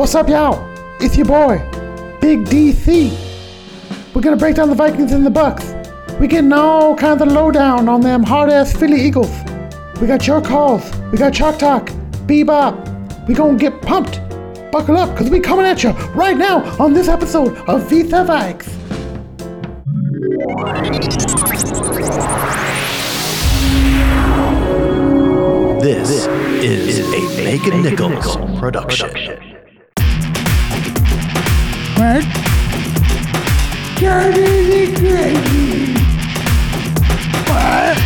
What's up, y'all? It's your boy, Big DC. We're gonna break down the Vikings and the Bucks. We're getting all kinds of lowdown on them hard-ass Philly Eagles. We got your calls. We got Chalk Talk, Bebop. We gonna get pumped. Buckle up, cause we coming at you right now on this episode of Vis-à-Vikes. This, is, a Megan Nichols, production. Dirty crazy. What?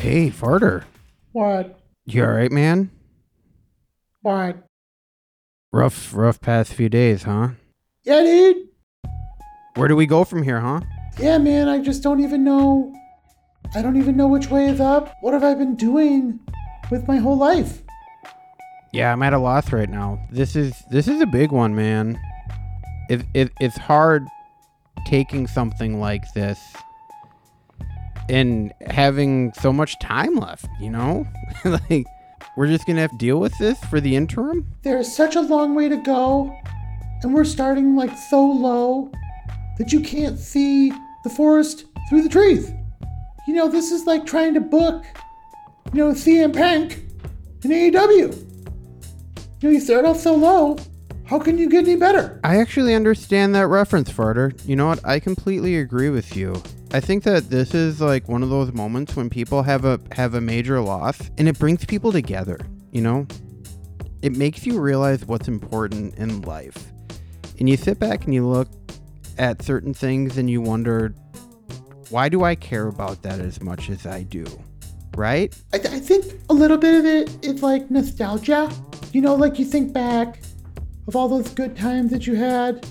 Hey, Farter. What? You alright, man? What? Rough, rough past few days, huh? Yeah, dude. Where do we go from here, huh? Yeah, man, I just don't even know. I don't even know which way is up. What have I been doing with my whole life? Yeah, I'm at a loss right now. This is this is a big one, man. It, it it's hard taking something like this and having so much time left, you know? like we're just gonna have to deal with this for the interim? There's such a long way to go, and we're starting like so low that you can't see the forest through the trees. You know, this is like trying to book, you know, CM Punk in AEW. You know, you start off so low, how can you get any better? I actually understand that reference, Farter. You know what? I completely agree with you. I think that this is like one of those moments when people have a have a major loss and it brings people together, you know? It makes you realize what's important in life. And you sit back and you look at certain things and you wonder why do I care about that as much as I do? Right? I, th- I think a little bit of it is like nostalgia. You know, like you think back of all those good times that you had,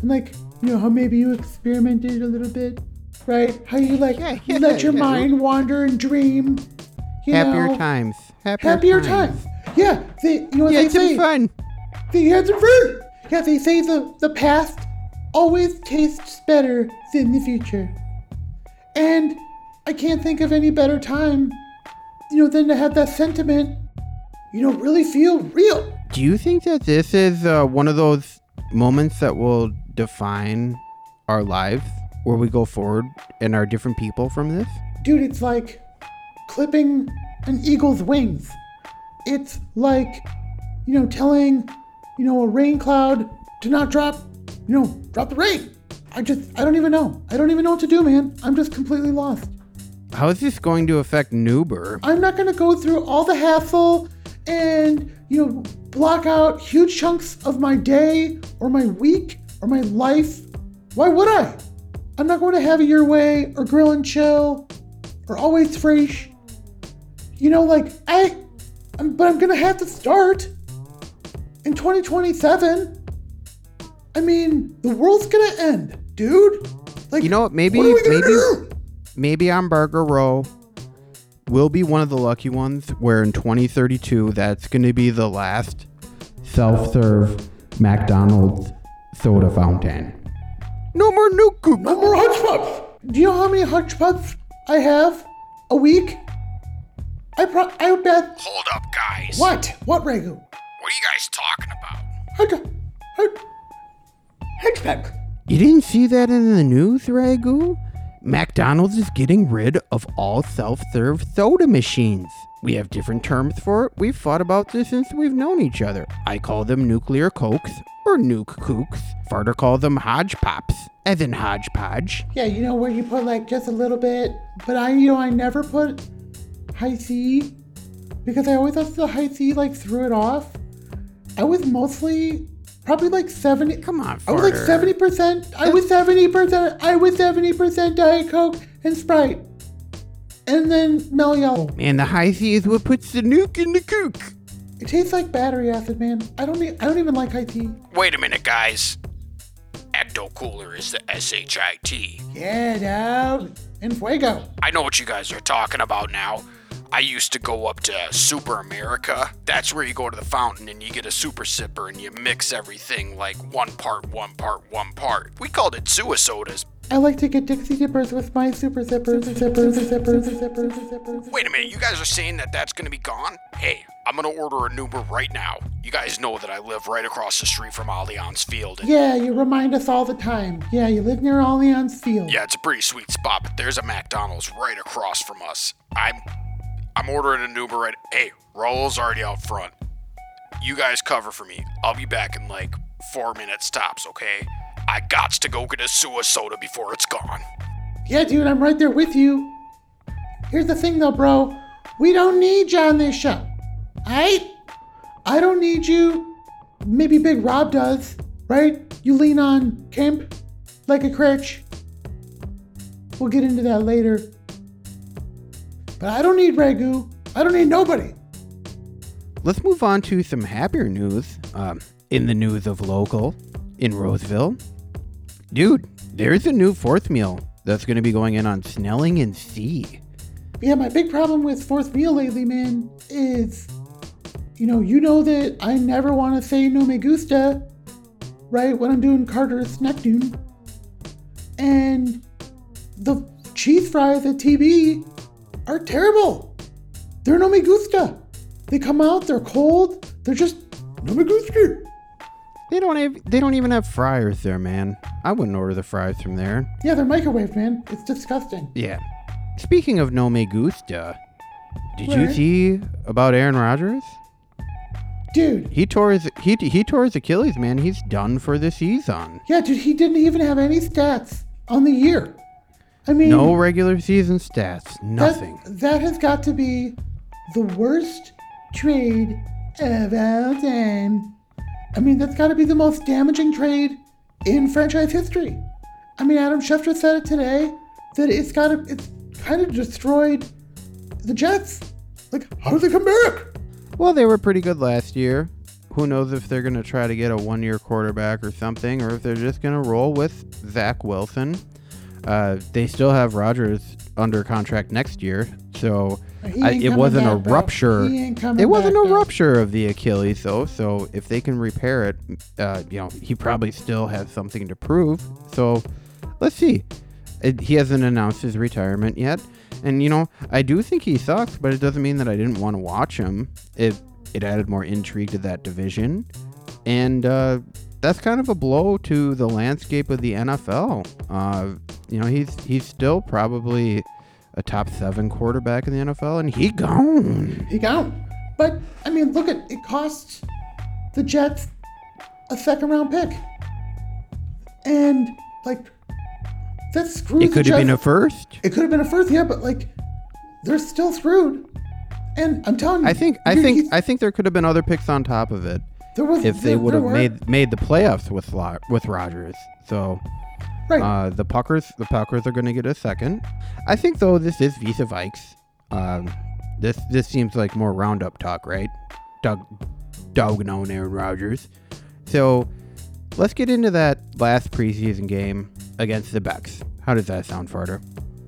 and like, you know, how maybe you experimented a little bit, right? How you like Yeah, yeah, let your yeah. mind wander and dream. You Happier know? times. Happier, Happier times. Yeah, they, you know what Yeah, they it's say? fun. They had some fun. Yeah, they say the, the past always tastes better than the future. And I can't think of any better time, you know, than to have that sentiment, you know, really feel real. Do you think that this is uh, one of those moments that will define our lives where we go forward and are different people from this? Dude, it's like clipping an eagle's wings. It's like, you know, telling, you know, a rain cloud to not drop, you know, drop the rain. I just, I don't even know. I don't even know what to do, man. I'm just completely lost. How is this going to affect Nuber? I'm not going to go through all the hassle and, you know, block out huge chunks of my day or my week or my life. Why would I? I'm not going to have it your way or grill and chill or always fresh. You know, like, I, I'm, but I'm going to have to start in 2027. I mean, the world's going to end, dude. Like, You know what? Maybe, what maybe, do? maybe on Burger Row, we'll be one of the lucky ones where in 2032, that's going to be the last self-serve McDonald's soda fountain. No more Nuku. No more Hutch Pups. Do you know how many Hutch Pups I have a week? I pro- I would bet. Hold up, guys. What? What, Ragu? What are you guys talking about? Hutch Hutch Hutch You didn't see that in the news, Ragu? McDonald's is getting rid of all self serve soda machines. We have different terms for it. We've fought about this since we've known each other. I call them nuclear cokes or nuke kooks. Farter call them hodge pops, as in hodgepodge. Yeah, you know where you put like just a little bit, but I, you know, I never put Hi-C because I always thought the Hi-C like threw it off. I was mostly probably like seventy. Come on, I was like seventy percent. I was seventy percent. I was seventy percent Diet Coke and Sprite, and then Mello Yello. Man, the Hi-C is what puts the nuke in the kook. It tastes like battery acid, man. I don't. e- I don't even like high tea. Wait a minute, guys. Ecto Cooler is the S-H-I-T. Yeah, dude. And fuego. I know what you guys are talking about now. I used to go up to Super America. That's where you go to the fountain and you get a super sipper and you mix everything like one part, one part, one part. We called it suisodas I like to get Dixie Dippers with my super zippers, zippers, zippers, zippers, zippers. Wait a minute, you guys are saying that that's gonna be gone? Hey, I'm gonna order an Uber right now. You guys know that I live right across the street from Allianz Field. And Yeah, you remind us all the time. Yeah, you live near Allianz Field. yeah, it's a pretty sweet spot, but there's a McDonald's right across from us. I'm I'm ordering an Uber right Hey, Raul's already out front. You guys cover for me. I'll be back in like four minutes tops, okay? I gots to go get a sewer soda before it's gone. Yeah, dude, I'm right there with you. Here's the thing though, bro. We don't need you on this show. Alright? I don't need you. Maybe Big Rob does, right? You lean on Kemp like a crutch. We'll get into that later. But I don't need Ragu. I don't need nobody. Let's move on to some happier news. Um, in the news of local in Roseville, dude, there's a new fourth meal that's going to be going in on Snelling and C. Yeah, my big problem with fourth meal lately, man, is you know, you know that I never want to say no me gusta, right? When I'm doing Carter's Neptune. And the cheese fries at TB are terrible. They're no me gusta. They come out, they're cold, they're just no me gusta. They don't have, they don't even have fryers there, man. I wouldn't order the fries from there. Yeah, they're microwave, man. It's disgusting. Yeah. Speaking of no me gusta, did you see about Aaron Rodgers? Dude, He tore his he he tore his Achilles, man. He's done for the season. yeah, dude, he didn't even have any stats on the year. I mean, No regular season stats, That- nothing. That, has got to be the worst trade of all time. I mean, that's got to be the most damaging trade in franchise history. I mean, Adam Schefter said it today that it's got to, it's kind of destroyed the Jets. Like, how do they come back? Well, they were pretty good last year. Who knows if they're going to try to get a one year quarterback or something, or if they're just going to roll with Zach Wilson. Uh, they still have Rodgers under contract next year, so I, it wasn't a back, bro. rupture. He ain't coming It wasn't back, a bro. rupture of the Achilles, though. So if they can repair it, uh, you know, he probably still has something to prove. So let's see. It, he hasn't announced his retirement yet, and you know, I do think he sucks, but it doesn't mean that I didn't want to watch him. It it added more intrigue to that division, and uh, that's kind of a blow to the landscape of the NFL. Uh, you know, he's he's still probably a top seven quarterback in the NFL, and he gone. He gone. But, I mean, look at it cost the Jets a second round pick. And, like, that screws It could have been a first. It could have been a first, yeah, but like they're still screwed. And I'm telling you, I think I think I think there could have been other picks on top of it was if they would have made made the playoffs with with Rodgers. So right. uh, the Puckers the Puckers are going to get a second. I think though this is Vis-à-Vikes. Um, this this seems like more roundup talk, right? Doug Doug known Aaron Rodgers. So let's get into that last preseason game against the Bucks. How does that sound, Farter?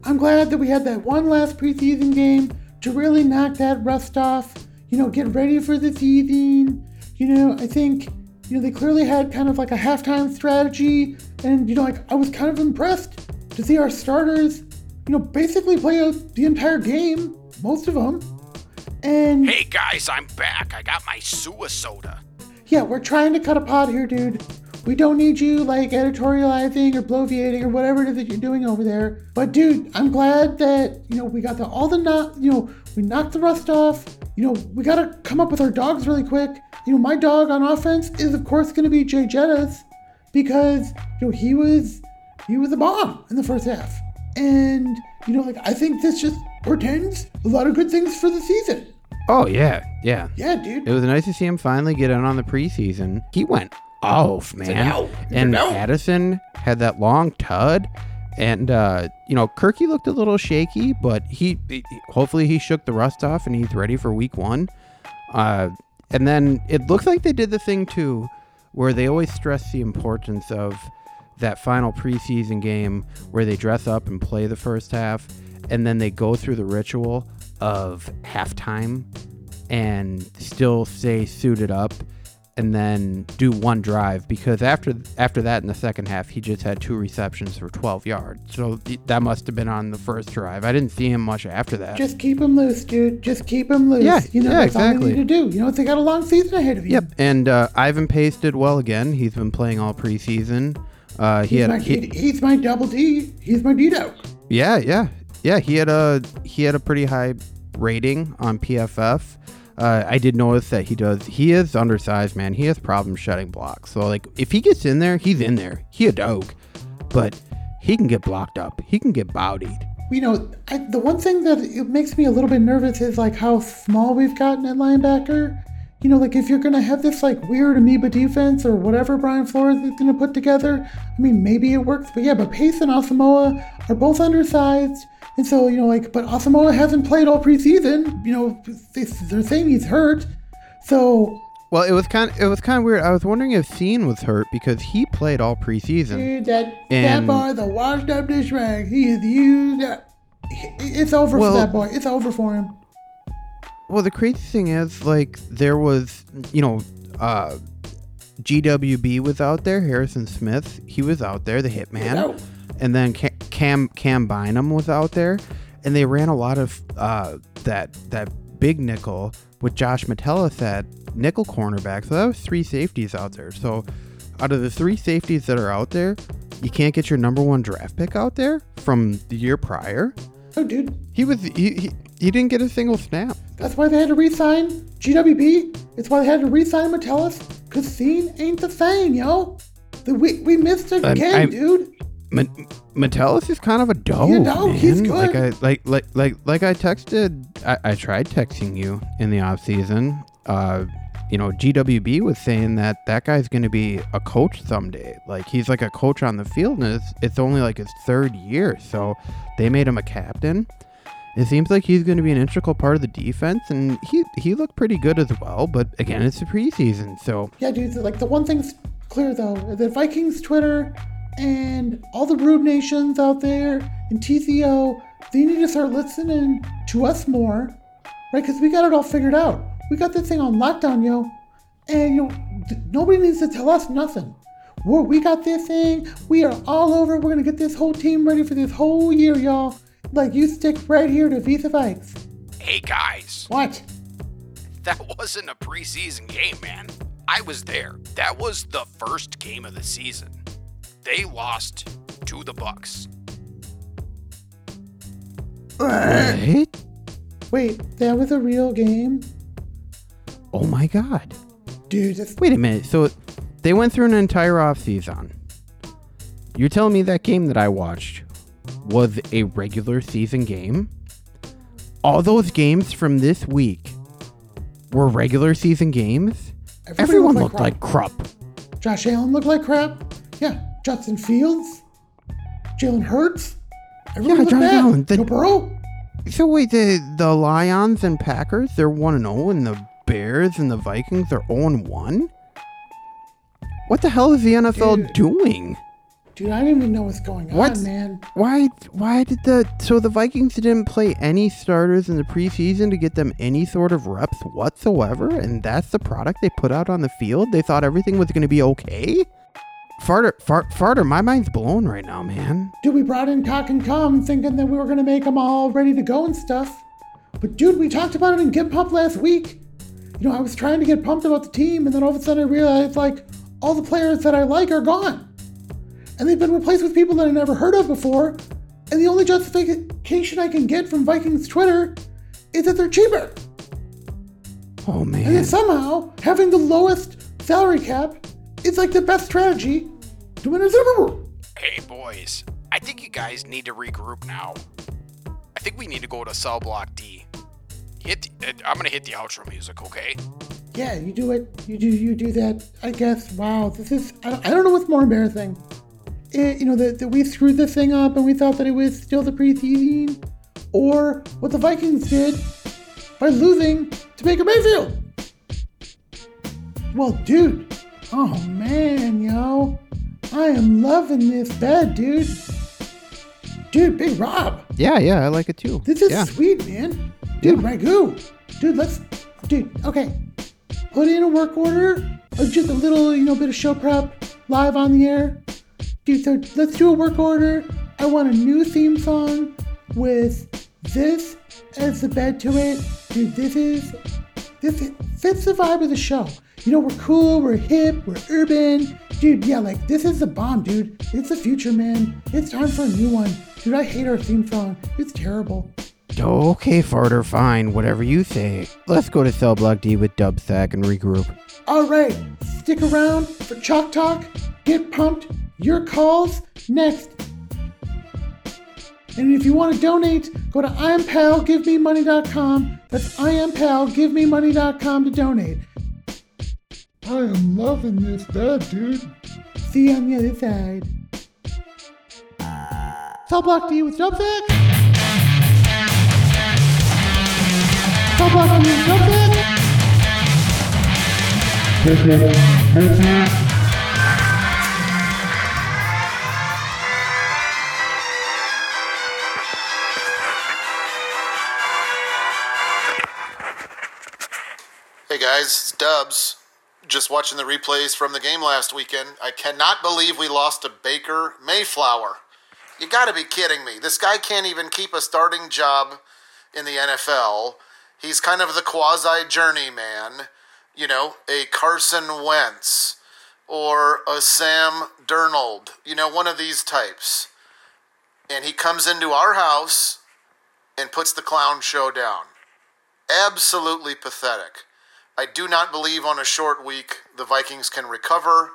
I'm glad that we had that one last preseason game to really knock that rust off. You know, get ready for the season. You know, I think you know they clearly had kind of like a halftime strategy, and you know, like I was kind of impressed to see our starters, you know, basically play out the entire game, most of them. And Hey guys, I'm back. I got my sewer soda. Yeah, we're trying to cut a pod here, dude. We don't need you like editorializing or bloviating or whatever it is that you're doing over there. But dude, I'm glad that you know we got the all the not you know we knocked the rust off. You know we gotta come up with our dogs really quick. You know my dog on offense is of course gonna be Jay Jettas because you know he was he was a bomb in the first half, and you know like I think this just portends a lot of good things for the season. Oh yeah, yeah. Yeah, dude. It was nice to see him finally get in on the preseason. He went off, man. An And Addison had that long tud. And uh, you know, Kirky looked a little shaky, but he, he- hopefully he shook the rust off and he's ready for week one. Uh, and then it looks like they did the thing too, where they always stress the importance of that final preseason game where they dress up and play the first half, and then they go through the ritual of halftime and still stay suited up and then do one drive because after after that in the second half he just had two receptions for 12 yards. So that must have been on the first drive. I didn't see him much after that. Just keep him loose, dude. Just keep him loose. Yeah, you know, yeah, that's all exactly. you need to do. You know, what they got a long season ahead of you. Yep, and uh, Ivan Pace did well again. He's been playing all preseason. Uh, he He's had my, he, he's my double D. He's my D dog. Yeah, yeah, yeah. He had a he had a pretty high rating on PFF. Uh, I did notice that he does. He is undersized, man. He has problems shedding blocks. So like, if he gets in there, he's in there. He a dog, but he can get blocked up. He can get bodied. You know, I, the one thing that it makes me a little bit nervous is like how small we've gotten at linebacker. You know, like if you're gonna have this like weird amoeba defense or whatever Brian Flores is gonna put together, I mean maybe it works, but yeah, but Pace and Asamoah are both undersized, and so you know, like, but Asamoah hasn't played all preseason. You know, they, they're saying he's hurt, so Well, it was kind. It was kind of weird. I was wondering if Cine was hurt because he played all preseason. dude, that that boy, the washed up dish rag, he is used. up. It's over Well- for that boy. It's over for him. Well, the crazy thing is, like, there was, you know, uh, GWB was out there. Harrison Smith, he was out there, the hitman. And then Ca- Cam Cam Bynum was out there, and they ran a lot of uh, that that big nickel with Josh Metellus at nickel cornerback. So that was three safeties out there. So out of the three safeties that are out there, you can't get your number one draft pick out there from the year prior. Oh, dude, He was he, he, he didn't get a single snap. That's why they had to re-sign GWB. It's why they had to re-sign Metellus. Cause Cine ain't the same, yo. The, we, we missed it I'm- again, I'm- dude. Metellus is kind of a dog. A dog, Man. he's Like I good. like like like like I texted. I, I tried texting you in the off season. Uh, you know, GWB was saying that that guy's going to be a coach someday. Like he's like a coach on the field, and it's, it's only like his third year. So they made him a captain. It seems like he's going to be an integral part of the defense, and he he looked pretty good as well. But again, it's the preseason, so Yeah, dude. Like the one thing's clear though, the Vikings Twitter and all the Rude Nations out there and TCO, they need to start listening to us more, right? Because we got it all figured out. We got this thing on lockdown, yo. And you know, th- nobody needs to tell us nothing. We're, we got this thing. We are all over. We're gonna get this whole team ready for this whole year, y'all. Like you stick right here to Vis-à-Vikes. Hey guys, What? that wasn't a preseason game, man. I was there. That was the first game of the season. They lost to the Bucks. what? Wait, that was a real game, Oh my god! dude. This, Wait a minute. So they went through an entire offseason. You're telling me that game that I watched was a regular season game? All those games from this week were regular season games? Everybody Everyone looked looked like like crap. Josh Allen looked like crap. Yeah, Justin Fields, Jalen Hurts. Everyone Yeah, Josh bad. Allen, the- Joe Burrow. So wait, the the Lions and Packers, they're 1 and 0 and the Bears and the Vikings are 0 and 1? What the hell is the NFL Dude. doing? Dude, I don't even know what's going What? on, man. Why? Why did the so the Vikings didn't play any starters in the preseason to get them any sort of reps whatsoever, and that's the product they put out on the field? They thought everything was going to be okay. Farter, fart, farter, my mind's blown right now, man. Dude, we brought in Cock and Come thinking that we were going to make them all ready to go and stuff. But, dude, we talked about it in Get Pumped last week. You know, I was trying to get pumped about the team, and then all of a sudden I realized, like, all the players that I like are gone. And they've been replaced with people that I never heard of before. And the only justification I can get from Vikings Twitter is that they're cheaper. Oh And man, then somehow, having the lowest salary cap is like the best strategy to win a Super Bowl. Hey boys, I think you guys need to regroup now. I think we need to go to cell block D. Hit. Uh, I'm gonna hit the outro music, okay? Yeah, you do it. You do you do that. I guess. Wow, this is. I don't, I don't know what's more embarrassing. It, you know that, that we screwed this thing up and we thought that it was still the preseason, or what the Vikings did by losing to Baker Mayfield. Well, dude. Oh man, yo, I am loving this bed, dude. Dude, Big Rob. yeah, yeah, I like it too. This is yeah. sweet, man. Dude, ragu. Dude, let's. Dude, okay. Put in a work order or just a little, you know, bit of show prep live on the air? Dude, so let's do a work order. I want a new theme song with this as the bed to it. Dude, this is this fits the vibe of the show. You know, we're cool, we're hip, we're urban. Dude, yeah, like this is the bomb, dude. It's the future, man. It's time for a new one. Dude, I hate our theme song. It's terrible. Okay, Farter, fine. Whatever you say. Let's go to Cell Block D with Dubsack and regroup. All right, stick around for Chalk Talk. Get pumped. Your calls next. And if you want to donate, go to IamPalGiveMeMoney.com. That's IamPalGiveMeMoney.com to donate. I am loving this bed, dude. See you on the other side. Cell Block D with Dubsack. Cell Block D with Dubsack. Hey guys, it's Dubs. Just watching the replays from the game last weekend. I cannot believe we lost to Baker Mayflower. You gotta be kidding me. This guy can't even keep a starting job in the NFL. He's kind of the quasi journeyman, you know, a Carson Wentz or a Sam Darnold, you know, one of these types. And he comes into our house and puts the clown show down. Absolutely pathetic. I do not believe on a short week the Vikings can recover.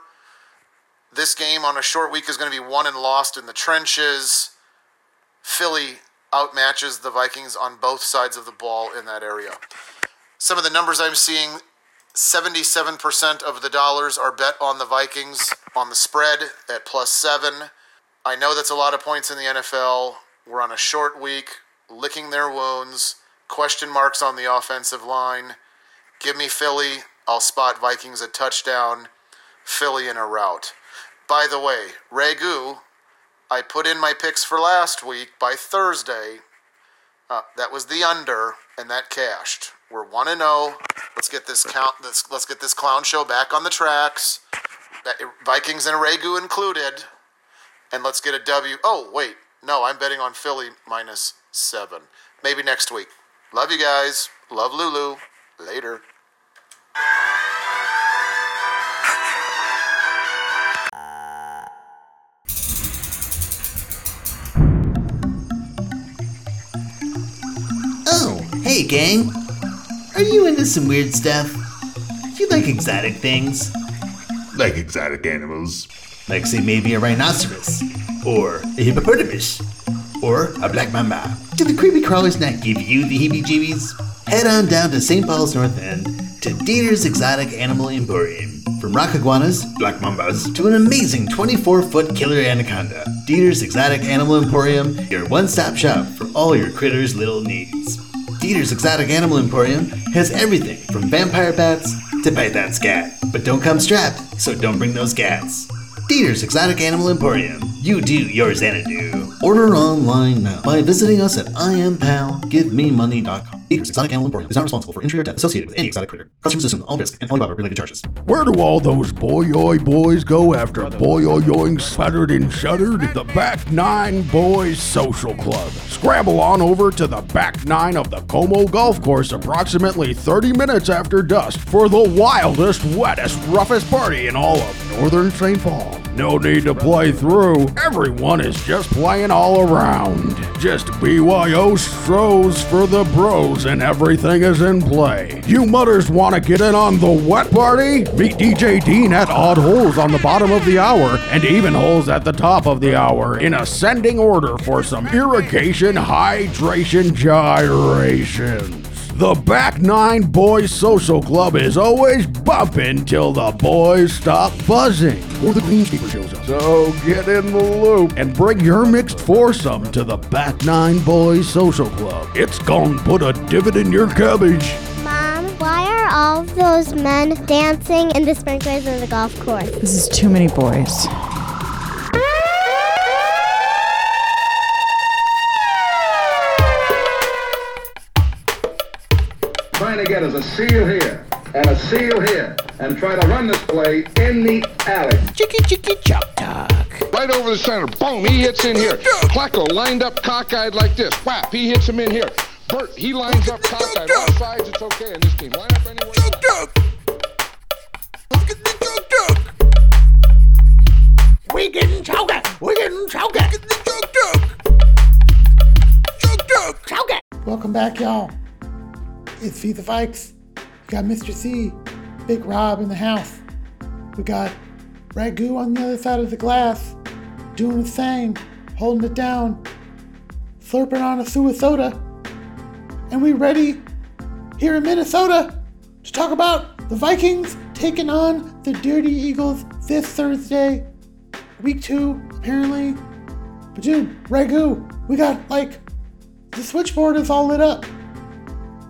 This game on a short week is going to be won and lost in the trenches. Philly outmatches the Vikings on both sides of the ball in that area. Some of the numbers I'm seeing 77% of the dollars are bet on the Vikings on the spread at plus seven. I know that's a lot of points in the NFL. We're on a short week, licking their wounds, question marks on the offensive line. Give me Philly. I'll spot Vikings a touchdown, Philly in a rout. By the way, Ragu, I put in my picks for last week by Thursday. Uh, that was the under, and that cashed. We're one and zero. Let's get this count. Let's let's get this clown show back on the tracks. Vikings and Ragu included, and let's get a W. Oh wait, no, I'm betting on Philly minus seven. Maybe next week. Love you guys. Love Lulu. Later. Oh, hey gang. Are you into some weird stuff? Do you like exotic things? Like exotic animals. Like, say, maybe a rhinoceros, or a hippopotamus, or a black mamba. Do the creepy crawlers not give you the heebie jeebies? Head on down to St. Paul's North End to Dieter's Exotic Animal Emporium. From rock iguanas, black mambas, to an amazing 24 foot killer anaconda, Dieter's Exotic Animal Emporium, your one stop shop for all your critters' little needs. Dieter's Exotic Animal Emporium has everything from vampire bats to bite that scat. But don't come strapped, so don't bring those cats. Dieter's Exotic Animal Emporium. You do your Xanadu. Order online now by visiting us at IamPalGiveMeMoney.com. Dieter's Exotic Animal Emporium is not responsible for injury or death associated with any exotic critter. Customers assume all risk and Alibaba related charges. Where do all those boy boys go after boy yoing sputtered and shuddered? The Back Nine Boys Social Club. Scramble on over to the back nine of the Como Golf Course approximately 30 minutes after dusk for the wildest, wettest, roughest party in all of northern St. Paul. No need to play through. Everyone is just playing all around. Just BYO stros for the bros and everything is in play. You mutters want to get in on the wet party? Meet DJ Dean at odd holes on the bottom of the hour and even holes at the top of the hour in ascending order for some irrigation hydration gyrations. The Back Nine Boys Social Club is always bumping till the boys stop buzzing or the greenskeeper shows up. So get in the loop and bring your mixed foursome to the Back Nine Boys Social Club. It's gonna put a divot in your cabbage. Mom, why are all of those men dancing in the sprinklers in the golf course? This is too many boys. Trying to get us a seal here. and a seal here and try to run this play in the alley. Chicky chicky chop talk. Right over the center. Boom, he hits in here. Placco lined up cockeyed like this. Whap, he hits him in here. Bert, he lines up cockeyed. All sides, it's okay in this team. Line up anywhere. you want. We getting choker. We getting choker. Choker. Welcome back, y'all. It's Feed the Fikes. We got Mr. C, Big Rob in the house. We got Ragu on the other side of the glass, doing the thing, holding it down, slurping on a soda. And we ready here in Minnesota to talk about the Vikings taking on the Dirty Eagles this Thursday, week two, apparently. But dude, Ragu, we got like the switchboard is all lit up.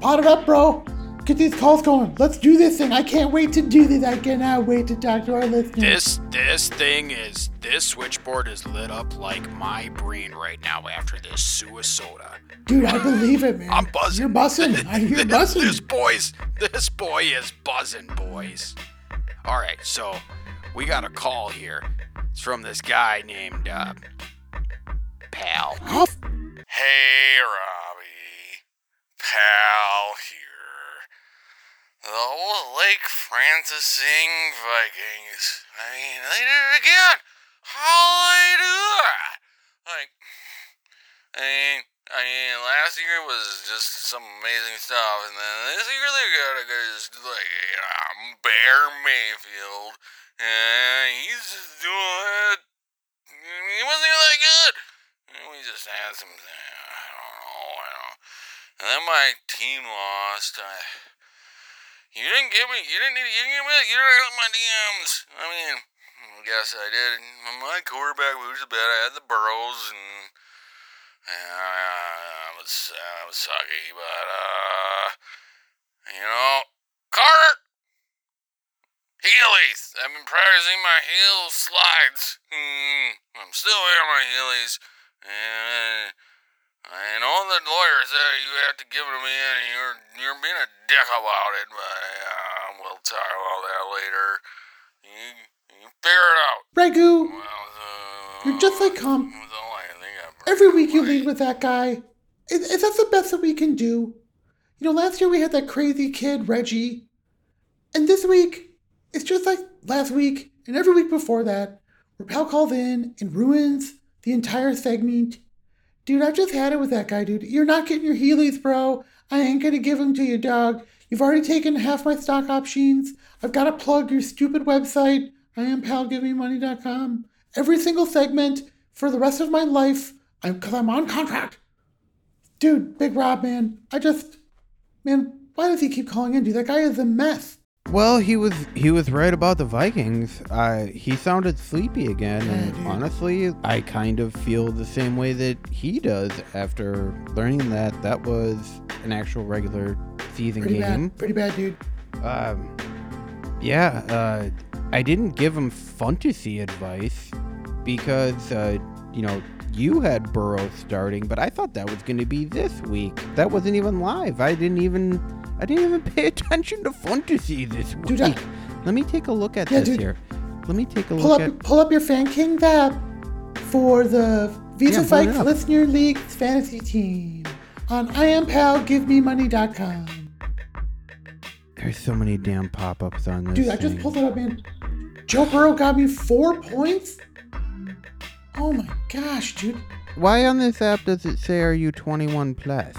Pot it up, bro. Get these calls going. Let's do this thing. I can't wait to do this. I cannot wait to talk to our listeners. This this thing is this switchboard is lit up like my brain right now after this sewer soda. Dude, I believe it, man. I'm buzzing. You're buzzing. I hear buzzing. this boy's this boy is buzzing, boys. All right, so we got a call here. It's from this guy named uh, Pal. Hey, Robbie. Pal here. The old Lake Francising Vikings. I mean, they did it again. How they do that? Like, I mean, I mean, last year was just some amazing stuff, and then this year they got a just like, you know, Bear Mayfield, and he's just doing it. He wasn't even that good. And we just had some, I don't know, I don't. And then my team lost. I, you didn't give me, you didn't, you didn't give me, you didn't have my DMs. I mean, I guess I did. My quarterback was bad. I had the Burrows and. I was, I was sucky, but uh, you know, Carter, Heelys. I've been practicing my heel slides. Hmm, I'm still wearing my Heelys. And I all the lawyers said you have to give it to me, and you're you're being a dick about it. But uh, we'll talk about that later. You you figure it out. Ragu, Well, uh, you're just like Comp. that's all I think I Every week you lead with that guy. Is, is that the best that we can do? You know, last year we had that crazy kid, Reggie. And this week, it's just like last week and every week before that, where Pal calls in and ruins the entire segment. Dude, I just had it with that guy, dude. You're not getting your Heelys, bro. I ain't gonna give them to you, dog. You've already taken half my stock options. I've gotta plug your stupid website. I. Every single segment for the rest of my life, I'm because I'm on contract. Dude, Big Rob, man, I just, man, why does he keep calling in? Dude, that guy is a mess. Well, he was he was right about the Vikings. Uh, he sounded sleepy again, and honestly, I kind of feel the same way that he does after learning that that was an actual regular season Pretty game. bad, pretty bad, dude. Um, yeah, uh, I didn't give him fantasy advice because, uh, you know, you had Burrow starting, but I thought that was going to be this week. That wasn't even live. I didn't even, I didn't even pay attention to fantasy this week. Dude, I- Let me take a look at Yeah, this dude. here. Let me take a Pull look up, at. pull up your Fan King app for the Visa Yeah, it Listener League's fantasy team on IamPalGiveMeMoney.com. There's so many damn pop-ups on this. Dude, I just pulled it up, man. Joe Burrow got me four points. Oh my gosh, dude. Why on this app does it say are you 21 plus?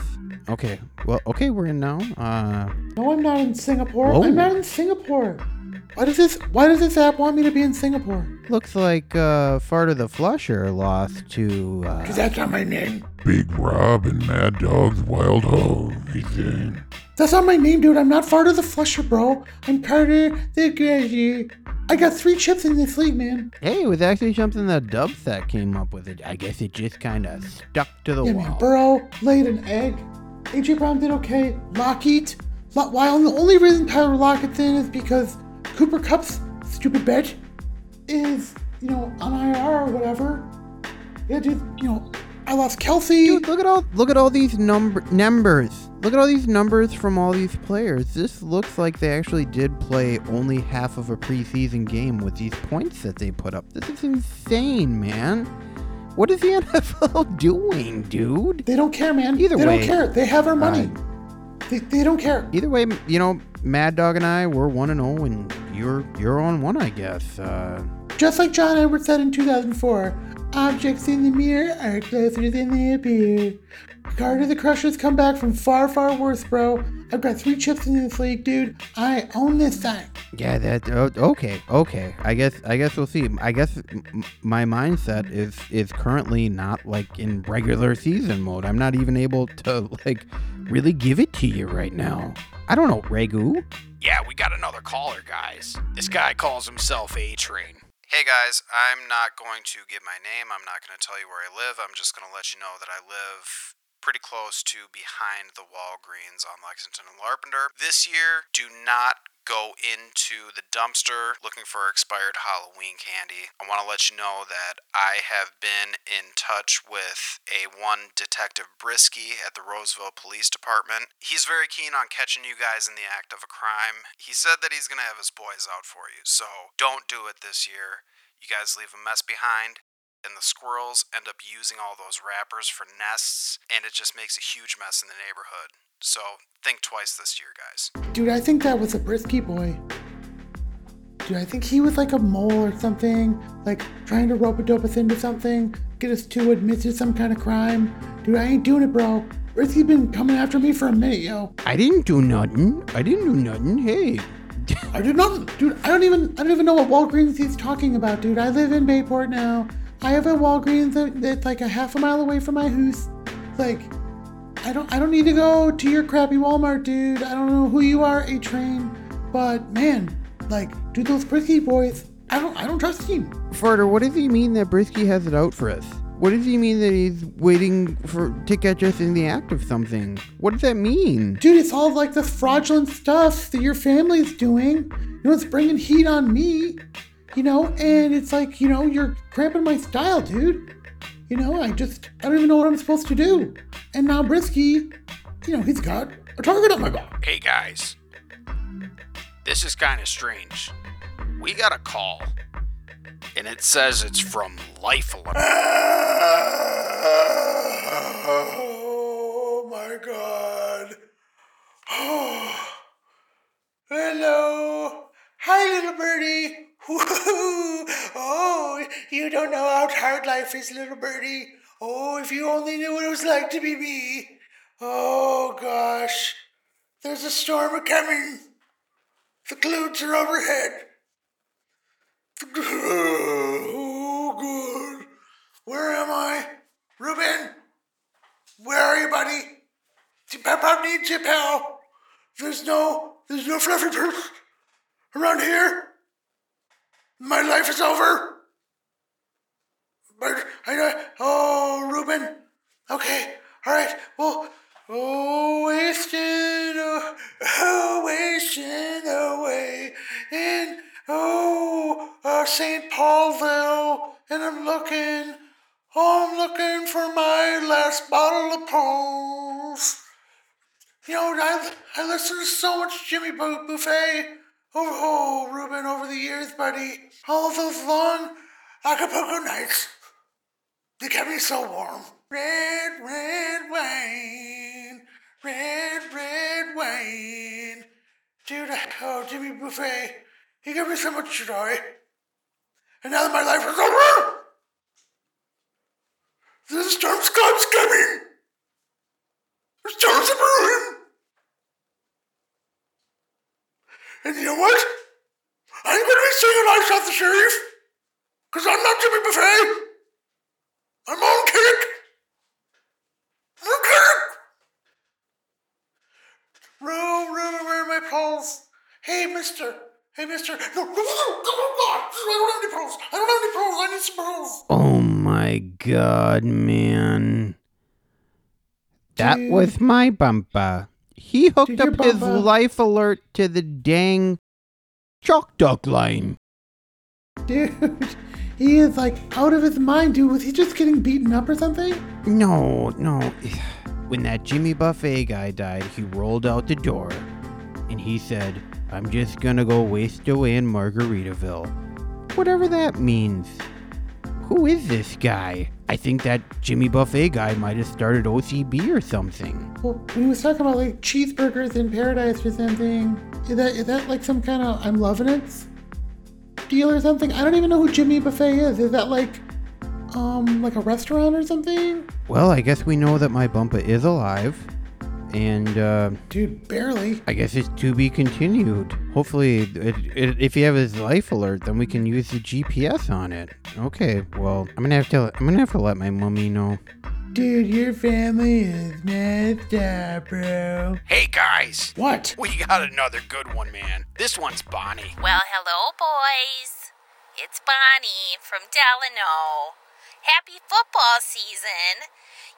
Okay, well, okay, we're in now. Uh, No, I'm not in Singapore. Whoa. I'm not in Singapore. Why does this? Why does this app want me to be in Singapore? looks like uh, Fart of the Flusher lost to. Uh, Cause that's not my name. Big Rob and Mad Dog's Wild Hog. He's. That's not my name, dude. I'm not Carter the Flusher, bro. I'm Carter the Greggy. I got three chips in this league, man. hey, it was actually something that Dubset came up with. It. I guess it just kind of stuck to the Yeah, wall. man. Burrow laid an egg. AJ Brown did okay. Lockett. Lo- while the only reason Tyler Lockett's in is because Cooper Kupp's stupid bitch is, you know, on IR or whatever. Yeah, dude, you know, I lost Kelce. Dude, look at all look at all these number numbers. Look at all these numbers from all these players. This looks like they actually did play only half of a preseason game with these points that they put up. This is insane, man. What is the NFL doing, dude? They don't care, man. Either they way, they don't care. They have our money. uh, they, they don't care. Either way, you know, Mad Dog and I we're one and zero, and you're you're on one, I guess. Uh, Just like John Edwards said in 2004, objects in the mirror are closer than they appear. Carter the Crusher's come back from far, far worse, bro. I've got three chips in this league, dude. I own this thing. Yeah, that oh, okay, okay. I guess I guess we'll see. I guess m- m- my mindset is is currently not like in regular season mode. I'm not even able to like really give it to you right now. I don't know, Ragu. Yeah, we got another caller, guys. This guy calls himself A Train. Hey guys, I'm not going to give my name. I'm not going to tell you where I live. I'm just going to let you know that I live pretty close to behind the Walgreens on Lexington and Larpenteur. This year, do not go into the dumpster looking for expired Halloween candy. I want to let you know that I have been in touch with a one Detective Brisky at the Roseville Police Department. He's very keen on catching you guys in the act of a crime. He said that he's going to have his boys out for you, so don't do it this year. You guys leave a mess behind and the squirrels end up using all those wrappers for nests, and it just makes a huge mess in the neighborhood. So think twice this year, guys. Dude, I think that was a Brisky boy. Dude, I think he was like a mole or something, like trying to rope a dope us into something, get us to admit to some kind of crime. Dude, I ain't doing it, bro. Brisky's been coming after me for a minute, yo. I didn't do nothing. I didn't do nothing. Hey. I did nothing, dude. I don't even, I don't even know what Walgreens he's talking about, dude. I live in Bayport now. I have a Walgreens that, that's like a half a mile away from my house. Like, I don't, I don't need to go to your crappy Walmart, dude. I don't know who you are, A Train, but man, like, dude, those Brisky boys, I don't, I don't trust him. Farter, what does he mean that Brisky has it out for us? What does he mean that he's waiting for to catch us in the act of something? What does that mean? Dude, it's all like the fraudulent stuff that your family's doing. You know, it's bringing heat on me. You know, and it's like, you know, you're cramping my style, dude. You know, I just, I don't even know what I'm supposed to do. And now Brisky, you know, he's got a target on my back. Hey guys, this is kind of strange. We got a call, and it says it's from Life Alert. Oh my god. Oh. Hello. Hi, little birdie. Oh, you don't know how hard life is, little birdie. Oh, if you only knew what it was like to be me. Oh gosh. There's a storm coming. The clouds are overhead. Oh, good. Where am I? Ruben? Where are you, buddy? Pop needs you, pal. There's no, there's no fluffy around here. My life is over. But I, oh, Ruben. Okay, all right. Well, oh, wasting, oh, wasting away in oh, uh, St. Paulville, and I'm looking. Oh, I'm looking for my last bottle of pearls. You know, I, I listened to so much Jimmy Buffett. Oh, oh, Ruben, over the years, buddy. All those long Acapulco nights. They kept me so warm. Red, red wine. Red, red wine. Dude, oh, Jimmy Buffett. He gave me so much joy. And now that my life is over, the storm's coming. The storm's brewing. And you know what? I ain't gonna be singing I shot the sheriff. Cause I'm not Jimmy Buffett. I'm on kick. I'm kick. Roo, Roo, where are my poles? Hey, mister. Hey, mister. No, no, no, no, God. I don't have any pearls. I don't have any pearls. I need some pearls. Oh my god, man. That was my bumper. He hooked up his life alert to the dang chalk duck line. Dude, he is like out of his mind, dude. Was he just getting beaten up or something? No, no. When that Jimmy Buffett guy died, he rolled out the door and he said, I'm just gonna go waste away in Margaritaville. Whatever that means. Who is this guy? I think that Jimmy Buffett guy might have started OCB or something. Well, he was talking about like cheeseburgers in paradise or something, is that is that like some kind of I'm loving it deal or something? I don't even know who Jimmy Buffett is. Is that like um like a restaurant or something? Well, I guess we know that my bumpa is alive. And, uh, Dude, barely. I guess it's to be continued. Hopefully, it, it, if you have his life alert, then we can use the GPS on it. Okay, well, I'm gonna have to. I'm gonna have to let my mummy know. Dude, your family is messed up, bro. Hey guys! What? We got another good one, man. This one's Bonnie. Well, hello, boys. It's Bonnie from Delano. Happy football season.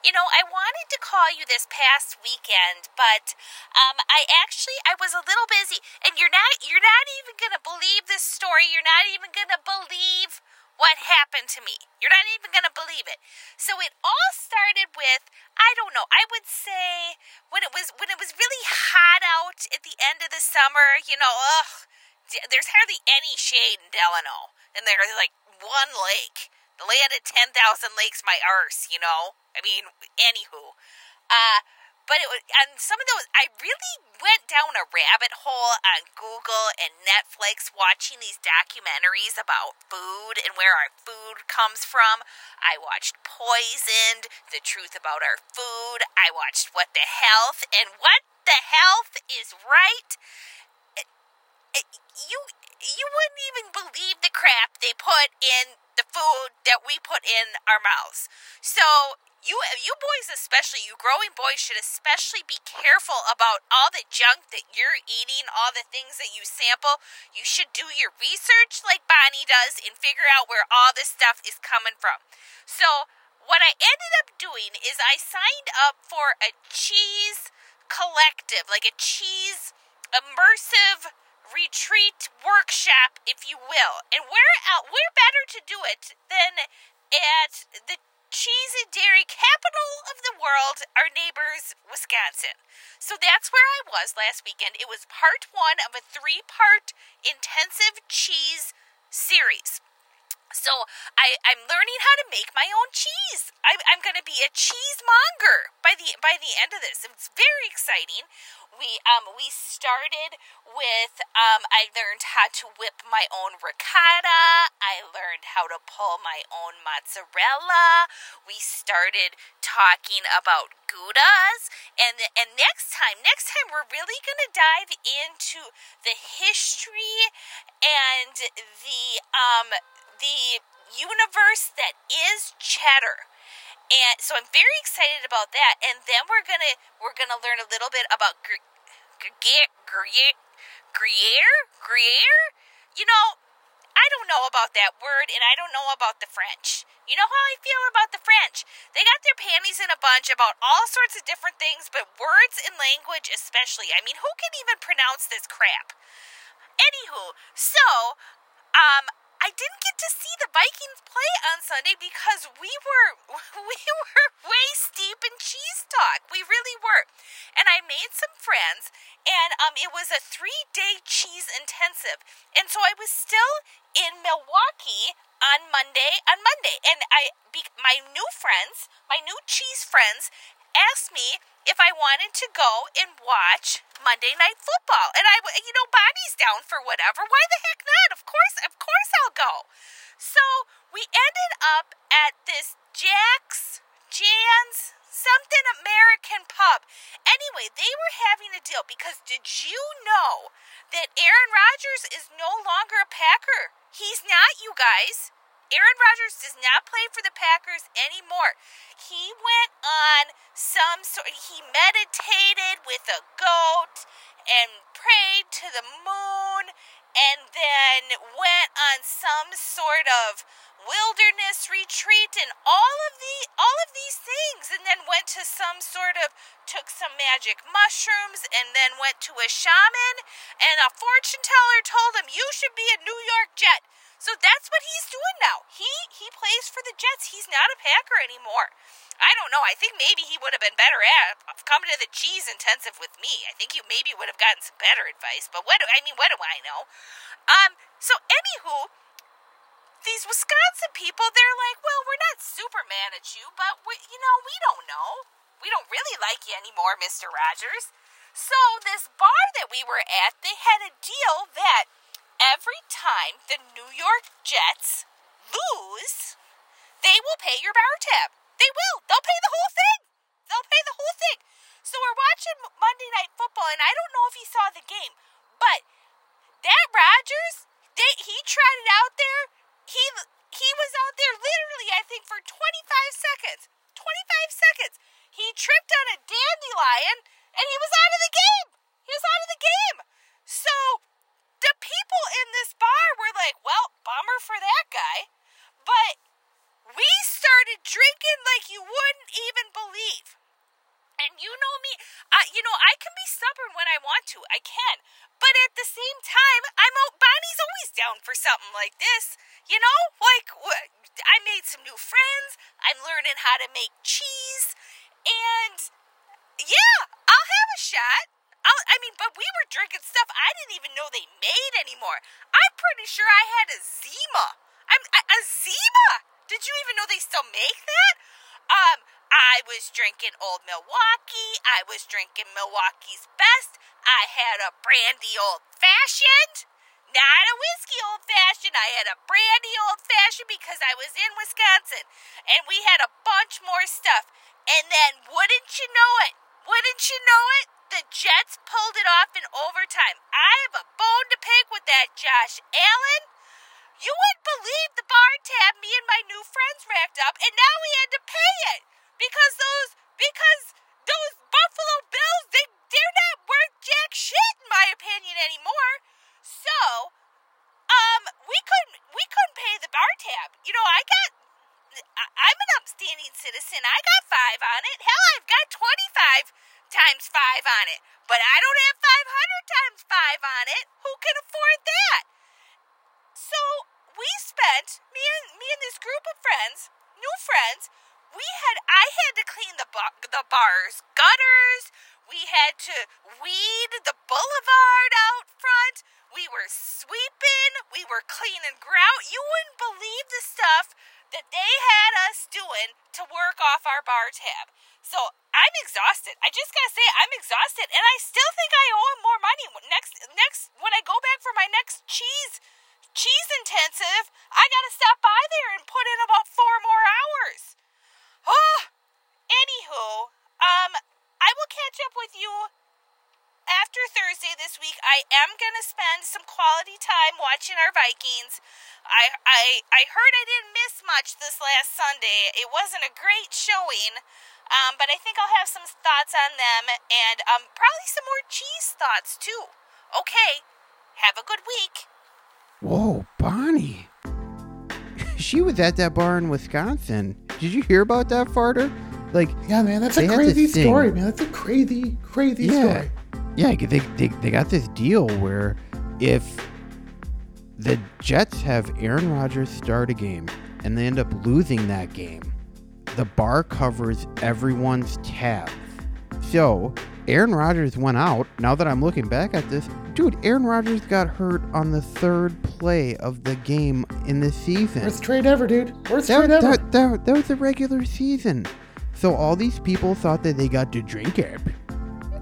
You know, I wanted to call you this past weekend, but um, I actually I was a little busy, and you're not you're not even gonna believe this story. You're not even gonna believe what happened to me. You're not even gonna believe it. So it all started with I don't know. I would say when it was when it was really hot out at the end of the summer. You know, ugh. There's hardly any shade in Delano, and there's like one lake. Land of 10,000 lakes, my arse, you know? I mean, anywho. Uh, but it was, and some of those, I really went down a rabbit hole on Google and Netflix watching these documentaries about food and where our food comes from. I watched Poisoned, The Truth About Our Food. I watched What the Health, and What the Health is right. It- it- you you wouldn't even believe the crap they put in the food that we put in our mouths. So you you boys especially, you growing boys should especially be careful about all the junk that you're eating, all the things that you sample. You should do your research like Bonnie does and figure out where all this stuff is coming from. So what I ended up doing is I signed up for a cheese collective, like a cheese immersive retreat workshop, if you will. And where out where better to do it than at the cheese and dairy capital of the world, our neighbors, Wisconsin. So that's where I was last weekend. It was part one of a three part intensive cheese series. So I, I'm learning how to make my own cheese. I, I'm going to be a cheesemonger by the by the end of this. It's very exciting. We um we started with um I learned how to whip my own ricotta. I learned how to pull my own mozzarella. We started talking about goudas, and and next time, next time we're really going to dive into the history and the um the universe that is cheddar. And so I'm very excited about that. And then we're gonna we're gonna learn a little bit about Gr- Gruyere, Gruyere, Gruyere, Gruyere. You know, I don't know about that word, and I don't know about the French. You know how I feel about the French? They got their panties in a bunch about all sorts of different things, but words and language especially. I mean, who can even pronounce this crap? Anywho, so um, I didn't get to see the Vikings play on Sunday because we were we were waist deep in cheese talk. We really were. And I made some friends and um it was a 3-day cheese intensive. And so I was still in Milwaukee on Monday on Monday and I my new friends, my new cheese friends asked me if I wanted to go and watch Monday Night Football. And I, you know, Bonnie's down for whatever. Why the heck not? Of course, of course I'll. So we ended up at this Jack's, Jan's, something American pub. Anyway, they were having a deal because did you know that Aaron Rodgers is no longer a Packer? He's not, you guys. Aaron Rodgers does not play for the Packers anymore. He went on some sort he meditated with a goat and prayed to the moon and then went on some sort of wilderness retreat and all of the all of these things and then went to some sort of took some magic mushrooms and then went to a shaman and a fortune teller told him you should be a New York Jet. So that's what he's doing now. He he plays for the Jets. He's not a Packer anymore. I don't know. I think maybe he would have been better at coming to the cheese intensive with me. I think you maybe would have gotten some better advice. But what do I mean? What do I know? Um. So anywho, these Wisconsin people, they're like, well, we're not super mad at you, but we, you know, we don't know. We don't really like you anymore, Mister Rogers. So this bar that we were at, they had a deal that every time the New York Jets lose, they will pay your bar tab. They will. They'll pay the whole thing. They'll pay the whole thing. So we're watching Monday Night Football, and I don't know if he saw the game, but that Rodgers, he it out there. He he was out there literally, I think, for 25 seconds. 25 seconds. He tripped on a dandelion, and he was out of the game. He was out of the game. So the people in this bar were like, well, bummer for that guy. But we started drinking like you wouldn't even believe. And you know me, I, you know, I can be stubborn when I want to. I can. But at the same time, I'm out. Bonnie's always down for something like this. You know, like I made some new friends. I'm learning how to make cheese, and yeah, I'll have a shot. I'll, I mean, but we were drinking stuff I didn't even know they made anymore. I'm pretty sure I had a Zima. I'm a, a Zima. Did you even know they still make that? Um, I was drinking Old Milwaukee. I was drinking Milwaukee's Best. I had a brandy old fashioned. Not a whiskey old fashioned. I had a brandy old fashioned because I was in Wisconsin. And we had a bunch more stuff. And then, wouldn't you know it? Wouldn't you know it? The Jets pulled it off in overtime. I have a bone to pick with that Josh Allen. You wouldn't believe the bar tab me and my new friends racked up, and now we had to pay it because those because those Buffalo Bills they they're not worth jack shit in my opinion anymore. So, um, we couldn't we couldn't pay the bar tab. You know, I got I'm an upstanding citizen. I got five on it. Hell, I've got twenty five times five on it, but I don't have five hundred times five on it. Who can afford that? So we spent me and me and this group of friends, new friends. We had I had to clean the bar, the bar's gutters. We had to weed the boulevard out front. We were sweeping. We were cleaning grout. You wouldn't believe the stuff that they had us doing to work off our bar tab. So I'm exhausted. I just gotta say I'm exhausted, and I still think I owe him more money next next when I go back for my next cheese cheese intensive, I gotta stop by there and put in about four more hours. Oh, anywho, um, I will catch up with you after Thursday this week. I am gonna spend some quality time watching our Vikings. I I I heard I didn't miss much this last Sunday. It wasn't a great showing. Um, but I think I'll have some thoughts on them and um, probably some more cheese thoughts too. Okay, have a good week. Whoa, Bonnie. she was at that bar in Wisconsin. Did you hear about that, Farter? Like, yeah, man, that's a crazy story, man. That's a crazy, crazy Yeah, story. Yeah. They, they they got this deal where if the Jets have Aaron Rodgers start a game and they end up losing that game, the bar covers everyone's tab. So Aaron Rodgers went out. Now that I'm looking back at this, dude, Aaron Rodgers got hurt on the third play of the game in the season. Worst trade ever, dude. Worst That, trade ever. that, that, that was the regular season. So all these people thought that they got to drink it.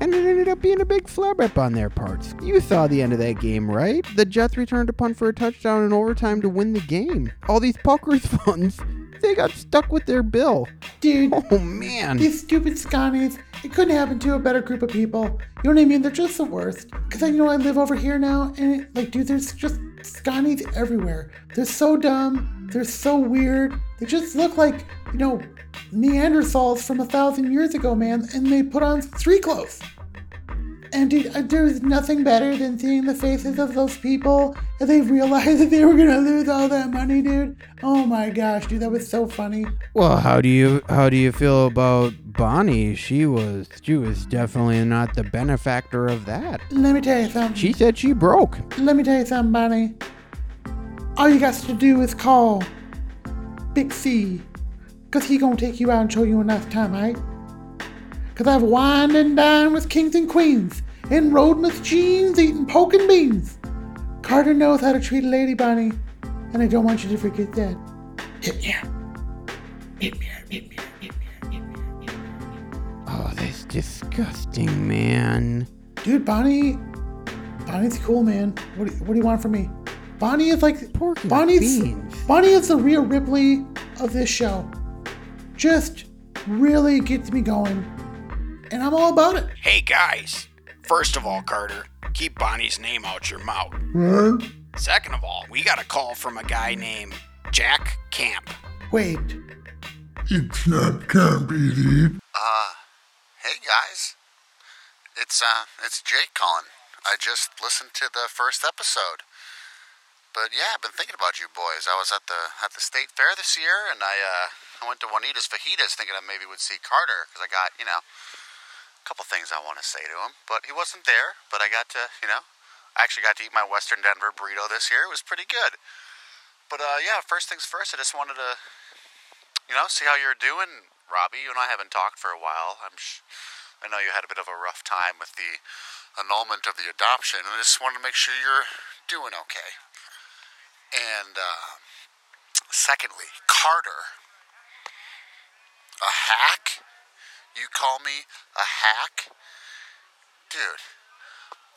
And it ended up being a big flub up on their parts. You saw the end of that game, right? The Jets returned a punt for a touchdown in overtime to win the game. All these Puckers funds, they got stuck with their bill. Dude. Oh, man. These stupid Scotties. It couldn't happen to a better group of people. You know what I mean? They're just the worst. Because I you know I live over here now, and it, like, dude, there's just Scotties everywhere. They're so dumb. They're so weird. They just look like, you know, Neanderthals from a thousand years ago, man. And they put on street clothes. And dude, uh, there nothing better than seeing the faces of those people and they realized that they were gonna lose all that money, dude. Oh my gosh, dude, that was so funny. Well, how do you how do you feel about Bonnie? She was she was definitely not the benefactor of that. Let me tell you something. She said she broke. Let me tell you something, Bonnie. all you got to do is call Big C, cause he gonna take you out and show you a nice time, right? Cause I've wined and dined with kings and queens, and rode in with jeans, eating poke and beans. Carter knows how to treat a lady, Bonnie, and I don't want you to forget that. Hit me up. Hit me up, hit me up, hit me up, hit me up. Oh, that's disgusting, man. Dude, Bonnie, Bonnie's cool, man. What do, what do you want from me? Bonnie is like Pork Bonnie's beans. Bonnie is the real Ripley of this show. Just really gets me going, and I'm all about it. Hey guys, first of all, Carter, keep Bonnie's name out your mouth. What? Second of all, we got a call from a guy named Jack Camp. Wait, It's not can't be. Uh, hey guys. It's, uh, it's Jake calling. I just listened to the first episode. But yeah, I've been thinking about you boys. I was at the at the state fair this year, and I uh, I went to Juanita's Fajitas thinking I maybe would see Carter because I got you know a couple things I want to say to him. But he wasn't there. But I got to you know I actually got to eat my Western Denver burrito this year. It was pretty good. But uh, yeah, first things first. I just wanted to you know see how you're doing, Robbie. You and I haven't talked for a while. I'm sh- I know you had a bit of a rough time with the annulment of the adoption, and I just wanted to make sure you're doing okay. And uh, secondly, Carter, a hack? You call me a hack? Dude,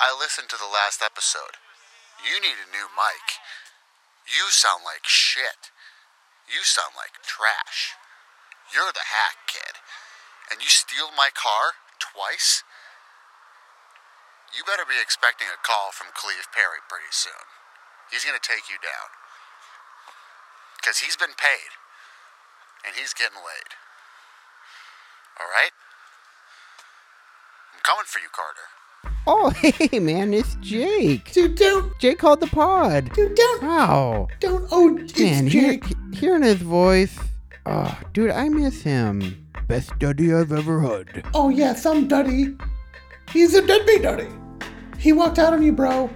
I listened to the last episode. You need a new mic. You sound like shit. You sound like trash. You're the hack kid. And you steal my car twice? You better be expecting a call from Cleve Perry pretty soon. He's going to take you down. Because he's been paid. And he's getting laid. All right? I'm coming for you, Carter. Oh, hey, man, it's Jake. dude, don't, Jake called the pod. dude, don't, Wow. don't. Oh, it's Man, hear, hearing his voice. Oh, dude, I miss him. Best study I've ever had. Oh yeah, some duddy. He's a deadbeat duddy. He walked out on you, bro.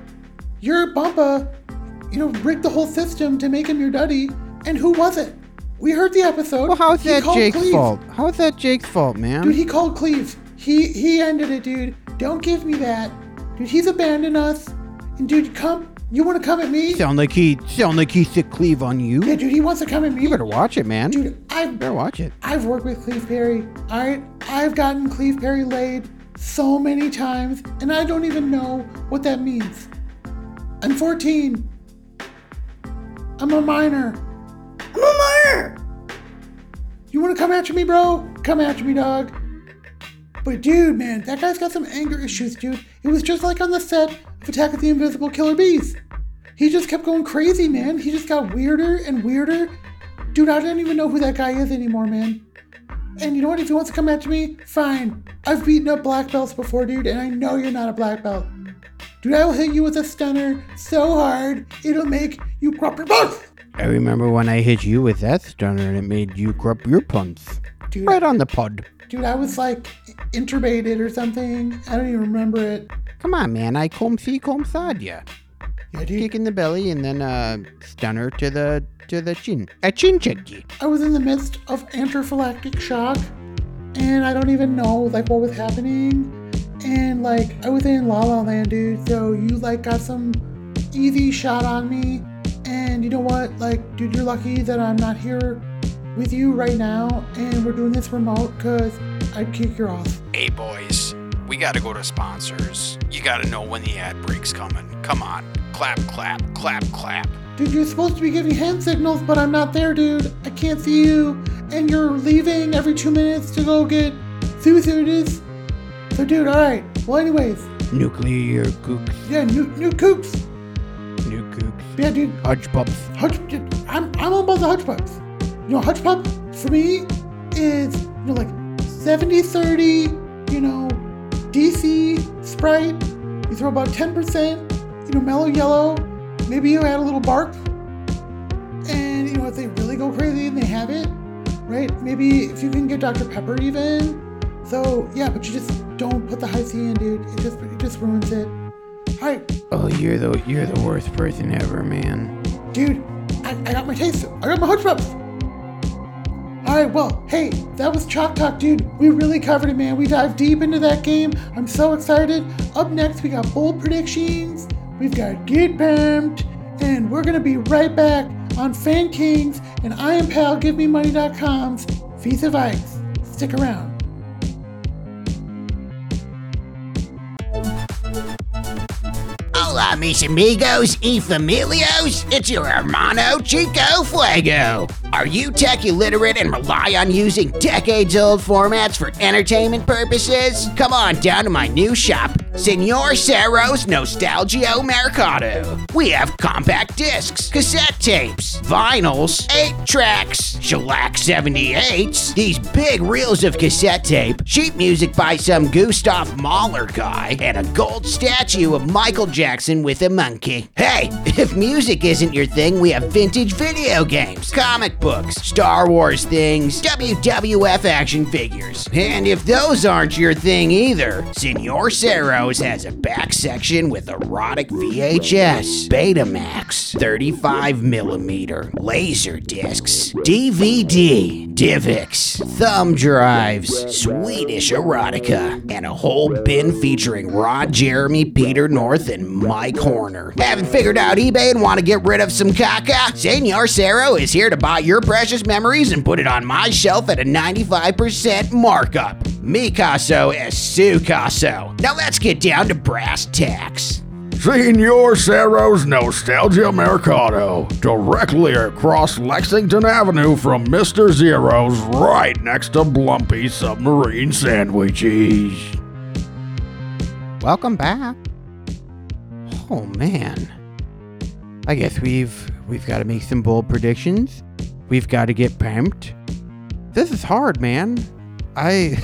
Your bumpa, you know, rigged the whole system to make him your duddy. And who was it? We heard the episode. Well, how's He that Jake's Cleve. fault? How's that Jake's fault, man? Dude, he called Cleve. He he ended it, dude. Don't give me that. Dude, he's abandoned us. And dude, come. You want to come at me? sound like he sound like he sick cleave on you. Yeah, dude, he wants to come at me. You better watch it, man. Dude, I've better watch it. I've worked with Cleve Perry. Right, I've gotten Cleve Perry laid so many times, and I don't even know what that means. I'm 14. I'm a minor. I'm a. You want to come after me, bro? Come after me, dog. But dude, man, that guy's got some anger issues, dude. It was just like on the set of Attack of the Invisible Killer Bees. He just kept going crazy, man. He just got weirder and weirder. Dude, I don't even know who that guy is anymore, man. And you know what? If he wants to come after me, fine. I've beaten up black belts before, dude, and I know you're not a black belt. Dude, I will hit you with a stunner so hard, it'll make you crop your butt. I remember when I hit you with that stunner and it made you crop your puns. Dude, Right on the pod. dude, I was like intubated or something. I don't even remember it. Come on, man. I come see, come side ya. Yeah, dude. Kick in the belly and then uh stunner to the to the chin. A chin check ye. I was in the midst of anaphylactic shock, and I don't even know like what was happening. And like I was in La La Land, dude. So you like got some easy shot on me, and you know what? Like, dude, you're lucky that I'm not here with you right now, and we're doing this remote because I'd kick your ass. Hey boys, we gotta go to sponsors. You gotta know when the ad break's coming. Come on. Clap, clap, clap, clap. Dude, you're supposed to be giving hand signals, but I'm not there, dude. I can't see you, and you're leaving every two minutes to go get suicides. So, dude, all right. Well, anyways, Nuclear kooks. yeah, new new coops. Yeah, dude. Hudge. Hutch, I'm I'm all about the Pups. You know, Pup for me is you know like 70 30. You know, DC Sprite. You throw about 10%. You know, Mello Yello. Maybe you add a little bark. And you know, if they really go crazy and they have it, right? Maybe if you can get Dr Pepper even. So yeah, but you just don't put the Hi-C in, dude. It just it just ruins it. Oh, you're the you're the worst person ever, man. dude, I, I got my taste. I got my hush puppies. All right, well, hey, that was Chalk Talk, dude. We really covered it, man. We dived deep into that game. I'm so excited. Up next, we got bold predictions. We've got Get Pumped, and we're gonna be right back on Fan Kings and I am Pal GiveMeMoney.com's Feast of Ice. Stick around. Hola, mis amigos y familios. It's your hermano Chico Fuego. Are you tech illiterate and rely on using decades old formats for entertainment purposes? Come on down to my new shop, Senor Cerro's Nostalgio Mercado. We have compact discs, cassette tapes, vinyls, 8 tracks, shellac 78s, these big reels of cassette tape, sheet music by some Gustav Mahler guy, and a gold statue of Michael Jackson with a monkey. Hey, if music isn't your thing, we have vintage video games, comic books, Star Wars things, WWF action figures. And if those aren't your thing either, Senor Cerro's has a back section with erotic VHS, Betamax, 35 millimeter, laser discs, DVD, DivX, thumb drives, Swedish erotica, and a whole bin featuring Ron Jeremy, Peter North, and Mike Horner. Haven't figured out eBay and want to get rid of some caca? Senor Cerro is here to buy your precious memories and put it on my shelf at a 95% markup. Mi caso es su caso. Now let's get down to brass tacks. Senor Cerro's Nostalgia Mercado, directly across Lexington Avenue from Mr. Zero's, right next to Blumpy Submarine Sandwiches. Welcome back. Oh man. I guess we've we've got to make some bold predictions. We've got to get pumped. This is hard, man. I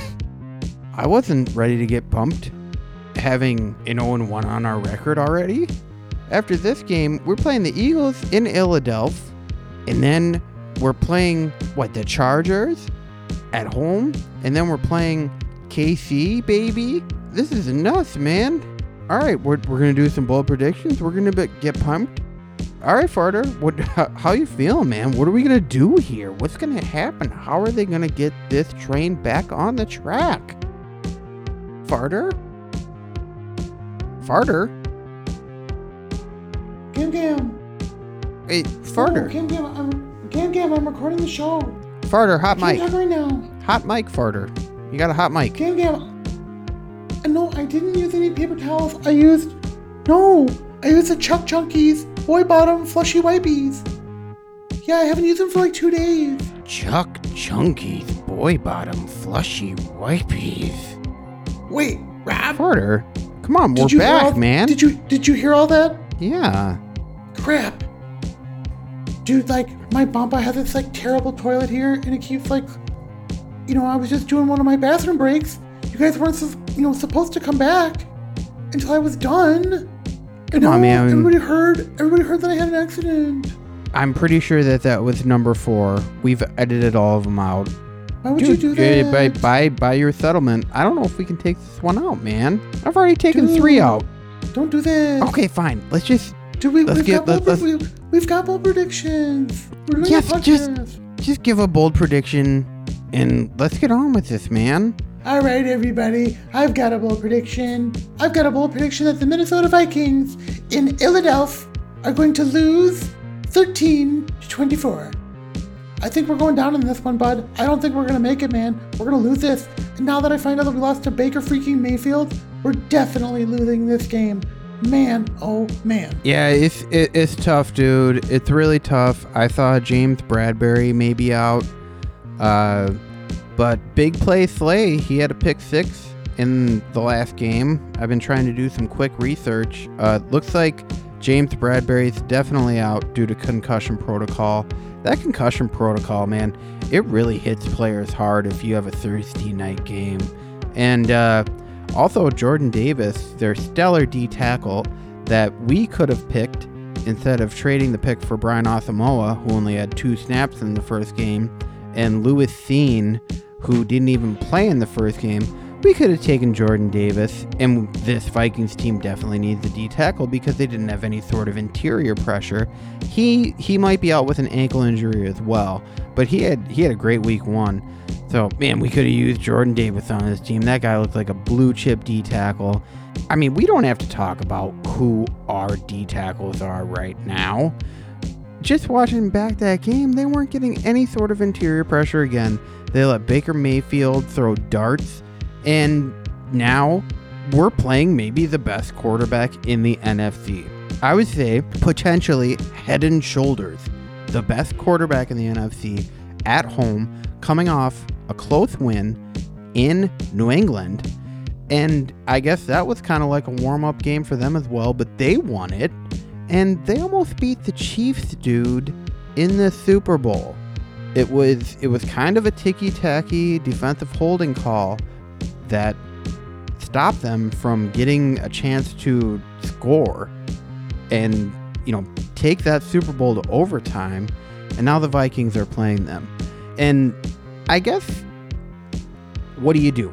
I wasn't ready to get pumped having an 0 1 on our record already. After this game, we're playing the Eagles in Philadelphia, and then we're playing what the Chargers at home, and then we're playing KC, baby. This is nuts, man. All right, we're, we're gonna do some bold predictions. We're gonna be, get pumped. All right, Farter, what? How, how you feeling, man? What are we gonna do here? What's gonna happen? How are they gonna get this train back on the track? Farter? Farter? Gam Gam. Wait, Oh, Farter. Gam Gam, I'm, Gam Gam, I'm recording the show. Farter, hot I mic. can't talk right now. Hot mic, Farter. You got a hot mic. Gam Gam. Uh, No, I didn't use any paper towels. I used. No, I used the Chuck Chunkies Boy Bottom Flushy Wipies. Yeah, I haven't used them for like two days. Chuck Chunky's boy bottom flushy wipies. Wait, Rob? Farter, come on, Did we're back, all- man. Did you did you hear all that? Yeah. Crap. Dude, like my bumpa has this like terrible toilet here, and it keeps like, you know, I was just doing one of my bathroom breaks. You guys weren't, you know, supposed to come back until I was done. And Come on, now man. everybody heard. Everybody heard that I had an accident. I'm pretty sure that that was number four. We've edited all of them out. Why would you do eh, by, that? by, by your settlement, I don't know if we can take this one out, man. I've already taken three out. Don't do this. Okay, fine. Let's just. Do we, let's we've, get. got Let, bold, we, we've got bold predictions. We're doing Yes, just- just give a bold prediction and let's get on with this, man. All right, everybody. I've got a bold prediction. I've got a bold prediction that the Minnesota Vikings in Philadelphia are going to lose 13 to 24. I think we're going down in this one, bud. I don't think we're to make it, man. We're to lose this. And now that I find out that we lost to Baker freaking Mayfield, we're definitely losing this game. Man, oh man. Yeah, it's it, it's tough, dude. It's really tough. I thought James Bradberry may be out, uh, but big play Slay. He had a pick six in the last game. I've been trying to do some quick research. Uh, looks like James Bradberry's definitely out due to concussion protocol. That concussion protocol, man, it really hits players hard if you have a Thursday night game. And uh, also, Jordan Davis, their stellar D tackle that we could have picked instead of trading the pick for Brian Asamoah, who only had two snaps in the first game, and Lewis Cine, who didn't even play in the first game. We could have taken Jordan Davis, and this Vikings team definitely needs a D tackle because they didn't have any sort of interior pressure. He he might be out with an ankle injury as well, but he had he had a great week one. So man, we could have used Jordan Davis on this team. That guy looked like a blue chip D tackle. I mean, we don't have to talk about who our D tackles are right now. Just watching back that game, they weren't getting any sort of interior pressure again. They let Baker Mayfield throw darts, and now we're playing maybe the best quarterback in the NFC. I would say potentially head and shoulders the best quarterback in the NFC at home, coming off a close win in New England. And I guess that was kind of like a warm up game for them as well, but they won it. And they almost beat the Chiefs, dude, in the Super Bowl. It was it was kind of a ticky tacky defensive holding call that stop them from getting a chance to score and you know take that Super Bowl to overtime. And now the Vikings are playing them. And I guess what do you do?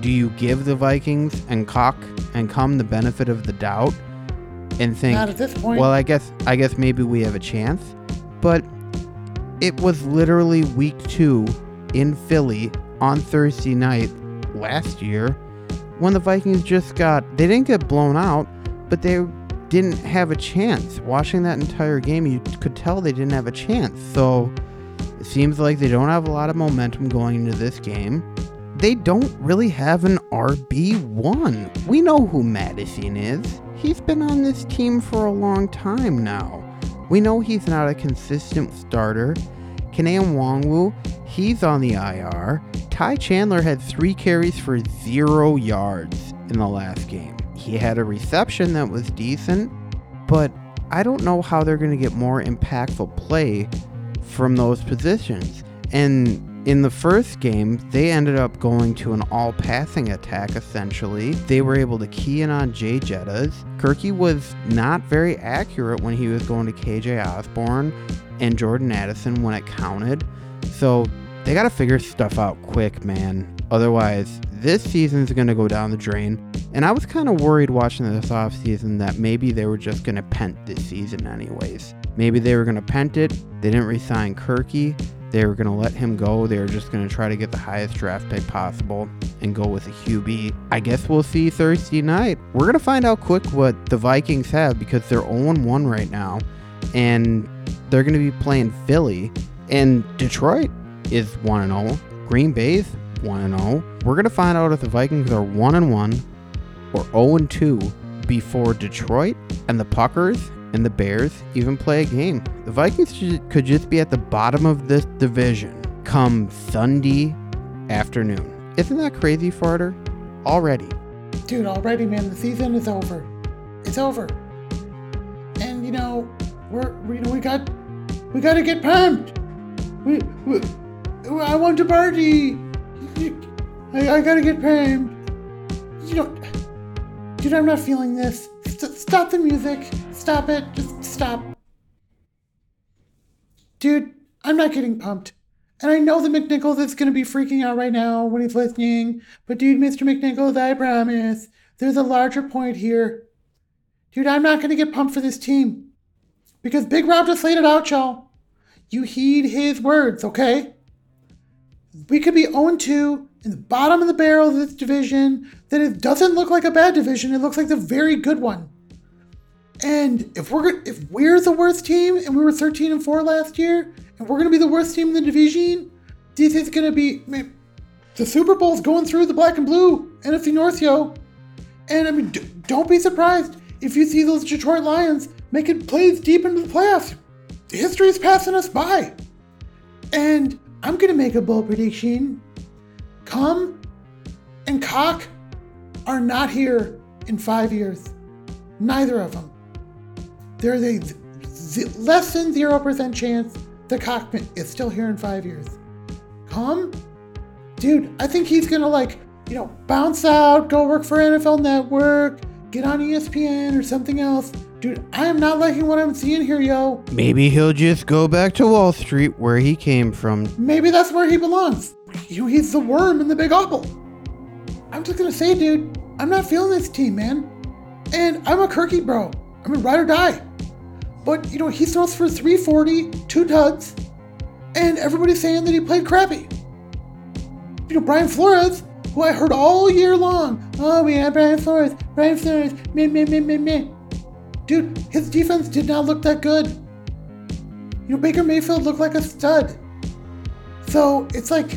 Do you give the Vikings and Cock and come the benefit of the doubt and think Not at this point. well I guess I guess maybe we have a chance? But it was literally week 2 in Philly on Thursday night last year when the Vikings just got they didn't get blown out, but they didn't have a chance. Watching that entire game, you could tell they didn't have a chance. So it seems like they don't have a lot of momentum going into this game. They don't really have an RB1. We know who Mattison is. He's been on this team for a long time now. We know he's not a consistent starter. Kene Nwangwu, he's on the IR. Ty Chandler had three carries for zero yards in the last game. He had a reception that was decent, but I don't know how they're going to get more impactful play from those positions. And in the first game, they ended up going to an all passing attack essentially. They were able to key in on Jay Jettas. Kirky was not very accurate when he was going to KJ Osborne and Jordan Addison when it counted. So they got to figure stuff out quick, man. Otherwise, this season's going to go down the drain. And I was kind of worried watching this offseason that maybe they were just going to pent this season, anyways. Maybe they were going to pent it. They didn't resign Kirky. They were going to let him go. They were just going to try to get the highest draft pick possible and go with a QB. I guess we'll see Thursday night. We're going to find out quick what the Vikings have because they're 0 1 right now. And they're going to be playing Philly. And Detroit is 1 0. Green Bay's 1 0. We're going to find out if the Vikings are 1 and 1 or 0 2 before Detroit and the Puckers and the Bears even play a game. The Vikings could just be at the bottom of this division come Sunday afternoon. Isn't that crazy, Farter? Already. Dude, already, man, the season is over. It's over. And you know, we're we we got we gotta get pumped. We, we I want to party. I, I gotta get pumped. You know, dude, I'm not feeling this. St- stop the music. Stop it. Just stop. Dude, I'm not getting pumped. And I know that McNichols is going to be freaking out right now when he's listening. But, dude, Mr. McNichols, I promise, there's a larger point here. Dude, I'm not going to get pumped for this team. Because Big Rob just laid it out, y'all. You heed his words, okay? We could be 0 2 in the bottom of the barrel of this division. that it doesn't look like a bad division. It looks like the very good one. And if we're if we're the worst team and we were 13 and 4 last year, and we're gonna be the worst team in the division, this is gonna be man, the Super Bowl's going through the black and blue NFC North, yo. And I mean, d- don't be surprised if you see those Detroit Lions making plays deep into the playoffs. History is passing us by. And I'm gonna make a bold prediction. Come and Cock are not here in five years. Neither of them. There's a z- less than 0% chance the cockpit is still here in five years. Come? Dude, I think he's gonna like, you know, bounce out, go work for NFL Network, get on ESPN or something else. Dude, I am not liking what I'm seeing here, yo. Maybe he'll just go back to Wall Street where he came from. Maybe that's where he belongs. He's the worm in the big apple. I'm just gonna say, dude, I'm not feeling this team, man. And I'm a Kirky bro. I'm a ride or die. But you know, he throws for 340, two duds, and everybody's saying that he played crappy. You know, Brian Flores, who I heard all year long, oh, we had Brian Flores, Brian Flores, meh, meh, meh, meh, meh. Dude, his defense did not look that good. You know, Baker Mayfield looked like a stud. So it's like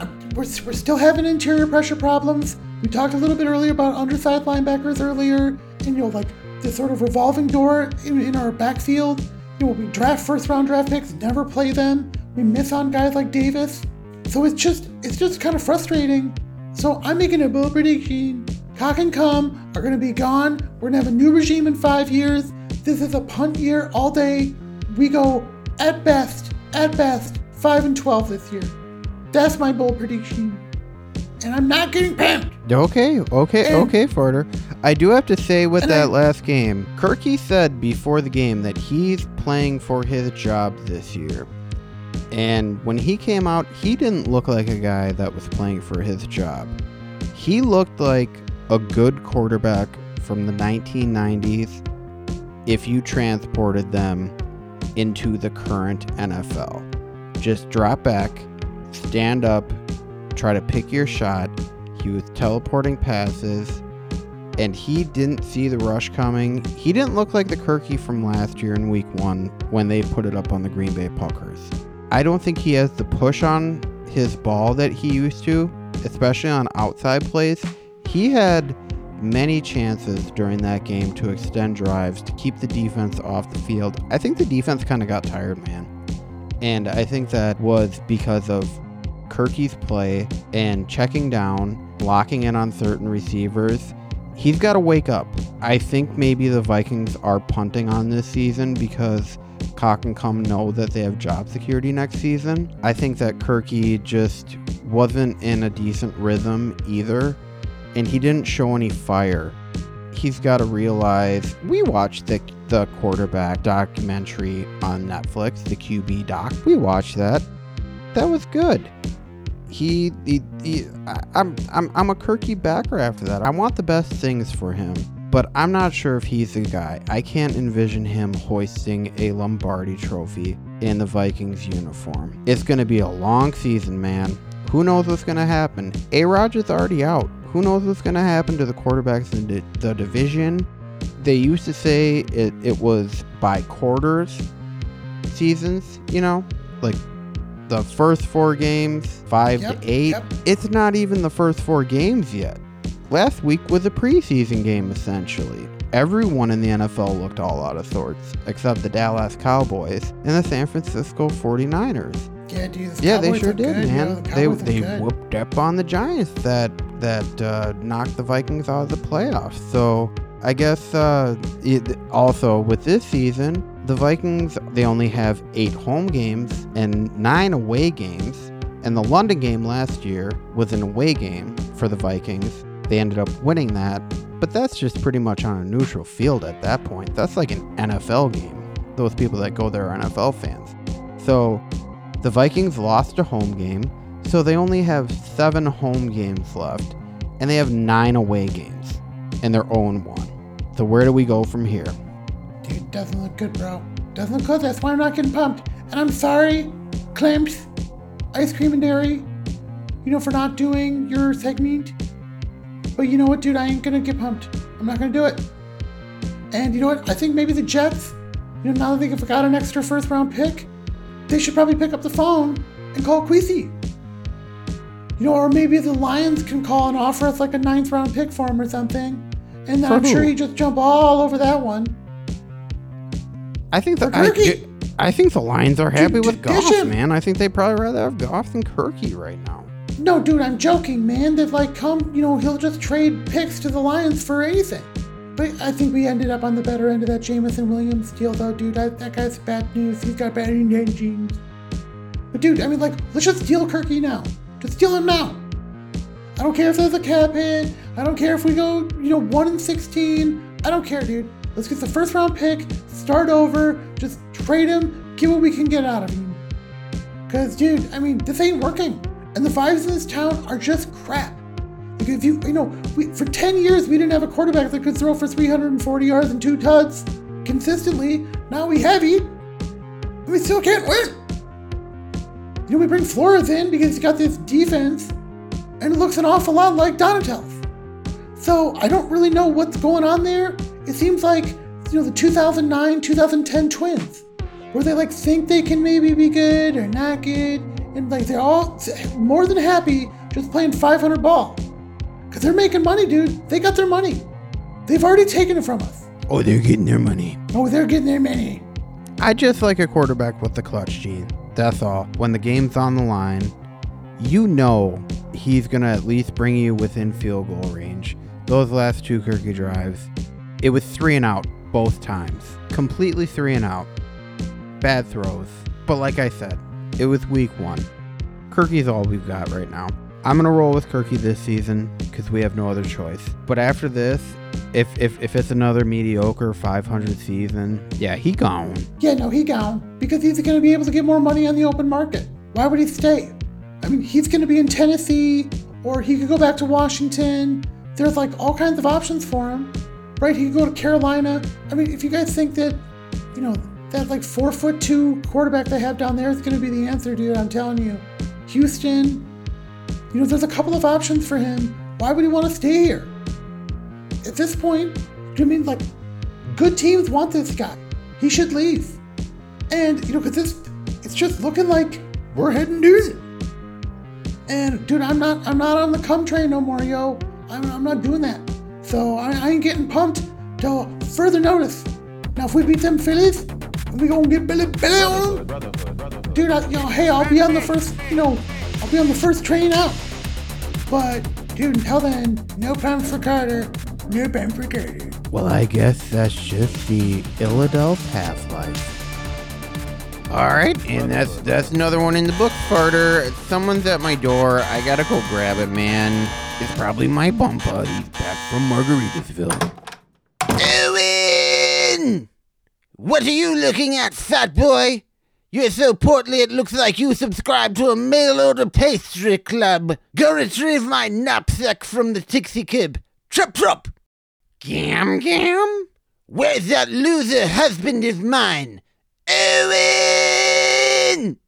uh, we're, we're still having interior pressure problems. We talked a little bit earlier about undersized linebackers earlier, and you know, like this sort of revolving door in, in our backfield. You know, we draft first round draft picks, never play them. We miss on guys like Davis. So it's just it's just kind of frustrating. So I'm making a bold prediction. Cock and Cum are gonna be gone. We're gonna have a new regime in five years. This is a punt year all day. We go at best, at best, five and twelve this year. That's my bold prediction. And I'm not getting pimped. Okay, okay, And- okay, Forder. I do have to say with that I- last game, Kirky said before the game that he's playing for his job this year. And when he came out, he didn't look like a guy that was playing for his job. He looked like a good quarterback from the 1990s if you transported them into the current NFL. Just drop back, stand up, try to pick your shot. He was teleporting passes, and he didn't see the rush coming. He didn't look like the Kirky from last year in week one when they put it up on the Green Bay Puckers. I don't think he has the push on his ball that he used to, especially on outside plays. He had many chances during that game to extend drives to keep the defense off the field. I think the defense kind of got tired, man. And I think that was because of Kirky's play and checking down, locking in on certain receivers. He's got to wake up. I think maybe the Vikings are punting on this season because Cock and Cum know that they have job security next season. I think that Kirky just wasn't in a decent rhythm either, and he didn't show any fire. He's got to realize we watched the the quarterback documentary on Netflix, the QB doc. We watched that. That was good. He, he, he I'm, I'm, I'm a Kirky backer after that. I want the best things for him, but I'm not sure if he's the guy. I can't envision him hoisting a Lombardi trophy in the Vikings uniform. It's going to be a long season, man. Who knows what's going to happen? A Rod is already out. Who knows what's going to happen to the quarterbacks in the, the division? They used to say it, it was by quarters seasons, you know, like the first four games, five Yep, to eight. yep. It's not even the first four games yet. Last week was a preseason game, essentially. Everyone in the NFL looked all out of sorts, except the Dallas Cowboys and the San Francisco 49ers. Yeah, dude. the Yeah, they sure did, good, man. know, the they they good. whooped up on the Giants that that uh, knocked the Vikings out of the playoffs. So I guess uh, it, also with this season, the Vikings they only have eight home games and nine away games. And the London game last year was an away game for the Vikings. They ended up winning that, but that's just pretty much on a neutral field at that point. That's like an NFL game. Those people that go there are NFL fans. So the Vikings lost a home game, so they only have seven home games left, and they have nine away games, and their own oh one. So where do we go from here? Dude, doesn't look good, bro. Doesn't look good. That's why I'm not getting pumped. And I'm sorry, Clamps, Ice Cream and Dairy, you know, for not doing your segment. But you know what, dude? I ain't gonna get pumped. I'm not gonna do it. And you know what? I think maybe the Jets, you know, now that they've got an extra first round pick, they should probably pick up the phone and call Queasy. You know, or maybe the Lions can call and offer us like a ninth round pick for him or something. And For I'm sure who? he just jump all over that one. I think the I, I think the Lions are happy with dish Goff, him. man. I think they probably rather have Goff than Kirky right now. No, dude, I'm joking, man. They've like come, you know, he'll just trade picks to the Lions for anything. But I think we ended up on the better end of that Jameson Williams deal, though, dude. That, that guy's bad news. He's got bad intentions. But dude, I mean, like, let's just steal Kirky now. Just steal him now. I don't care if there's a cap hit. I don't care if we go, you know, one and sixteen. I don't care, dude. Let's get the first round pick. Start over. Just trade him. Get what we can get out of him. Cause, dude, I mean, this ain't working. And the vibes in this town are just crap. The Because you, you know, we, for 10 years we didn't have a quarterback that could throw for 340 yards and two tuds consistently. Now we have it, we still can't win. You know, we bring Flores in because he's got this defense, and it looks an awful lot like Donatell's. So I don't really know what's going on there. It seems like you know the 2009 2010 Twins, where they like think they can maybe be good or not good, and like they're all more than happy just playing 500 ball, cause they're making money, dude. They got their money. They've already taken it from us. Oh, they're getting their money. Oh, they're getting their money. I just like a quarterback with the clutch gene. That's all. When the game's on the line, you know he's going to at least bring you within field goal range. Those last two Kirky drives, it was three and out both times. Completely three and out. Bad throws. But like I said, it was week one. Kirky's all we've got right now. I'm to roll with Kirky this season because we have no other choice. But after this, if, if, if it's another mediocre 500 season, yeah, he gone. Yeah, no, he gone because he's to be able to get more money on the open market. Why would he stay? I mean, he's to be in Tennessee or he could go back to Washington. There's like all kinds of options for him, right? He could go to Carolina. I mean, if you guys think that, you know, that like four foot two quarterback they have down there is to be the answer, dude, I'm telling you. Houston, you know, there's a couple of options for him. Why would he want to stay here? At this point, do you mean like good teams want this guy? He should leave. And you know, because this, it's just looking like we're heading doozy. And dude, I'm not, I'm not on the come train no more, yo. I'm, I'm not doing that. So I, I ain't getting pumped till further notice. Now, if we beat them Phillies, we gonna get Billy Billy on. Dude, I, you know, hey, I'll be on the first, you know, I'll be on the first train out. But dude, until then, no plans for Carter. No plans for Carter. Well, I guess that's just the Illadelph half-life. All right, and that's that's another one in the book, Farter. Someone's at my door. I gotta go grab it, man. It's probably my bumper. He's back from Margaritaville. Owen! What are you looking at, fat boy? You're so portly it looks like you subscribe to a mail order pastry club. Go retrieve my knapsack from the Tixie Kib. Trup trup! Gam gam? Where's that loser husband of mine? Owen!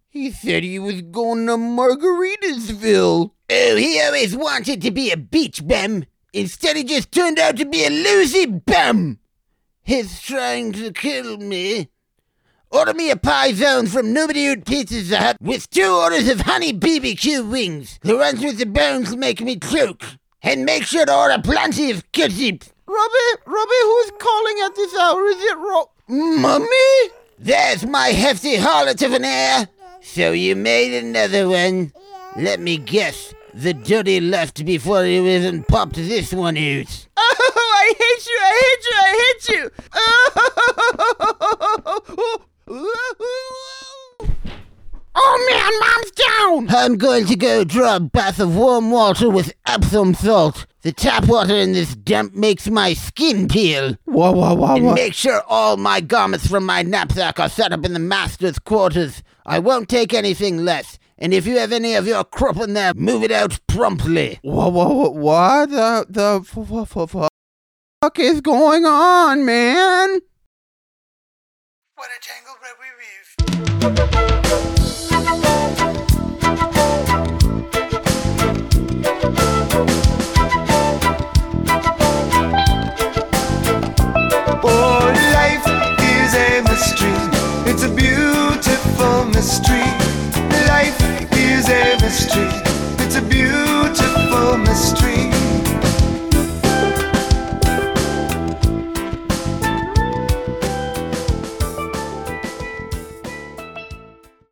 He said he was going to Margaritaville. Oh, he always wanted to be a beach bum. Instead, he just turned out to be a loosey bum. He's trying to kill me. Order me a P'Zone from Nobody Pizza Hut with two orders of honey BBQ wings. The ones with the bones make me choke. And make sure to order plenty of ketchup. Robbie, Robbie, who's calling at this hour? Is it Ro- Mummy? There's my hefty harlot of an heir. So you made another one. Let me guess. The dirty left before you even popped this one out. Oh, I hate you! I hate you! I hate you! Oh Oh, man, mom's down! I'm going to go draw a bath of warm water with Epsom salt. The tap water in this dump makes my skin peel. Whoa, whoa, whoa, and whoa. make sure all my garments from my knapsack are set up in the master's quarters. I won't take anything less. And if you have any of your crop in there, move it out promptly. Whoa, whoa, whoa, what the the f- fuck is going on, man? What a tangled It's a beautiful mystery.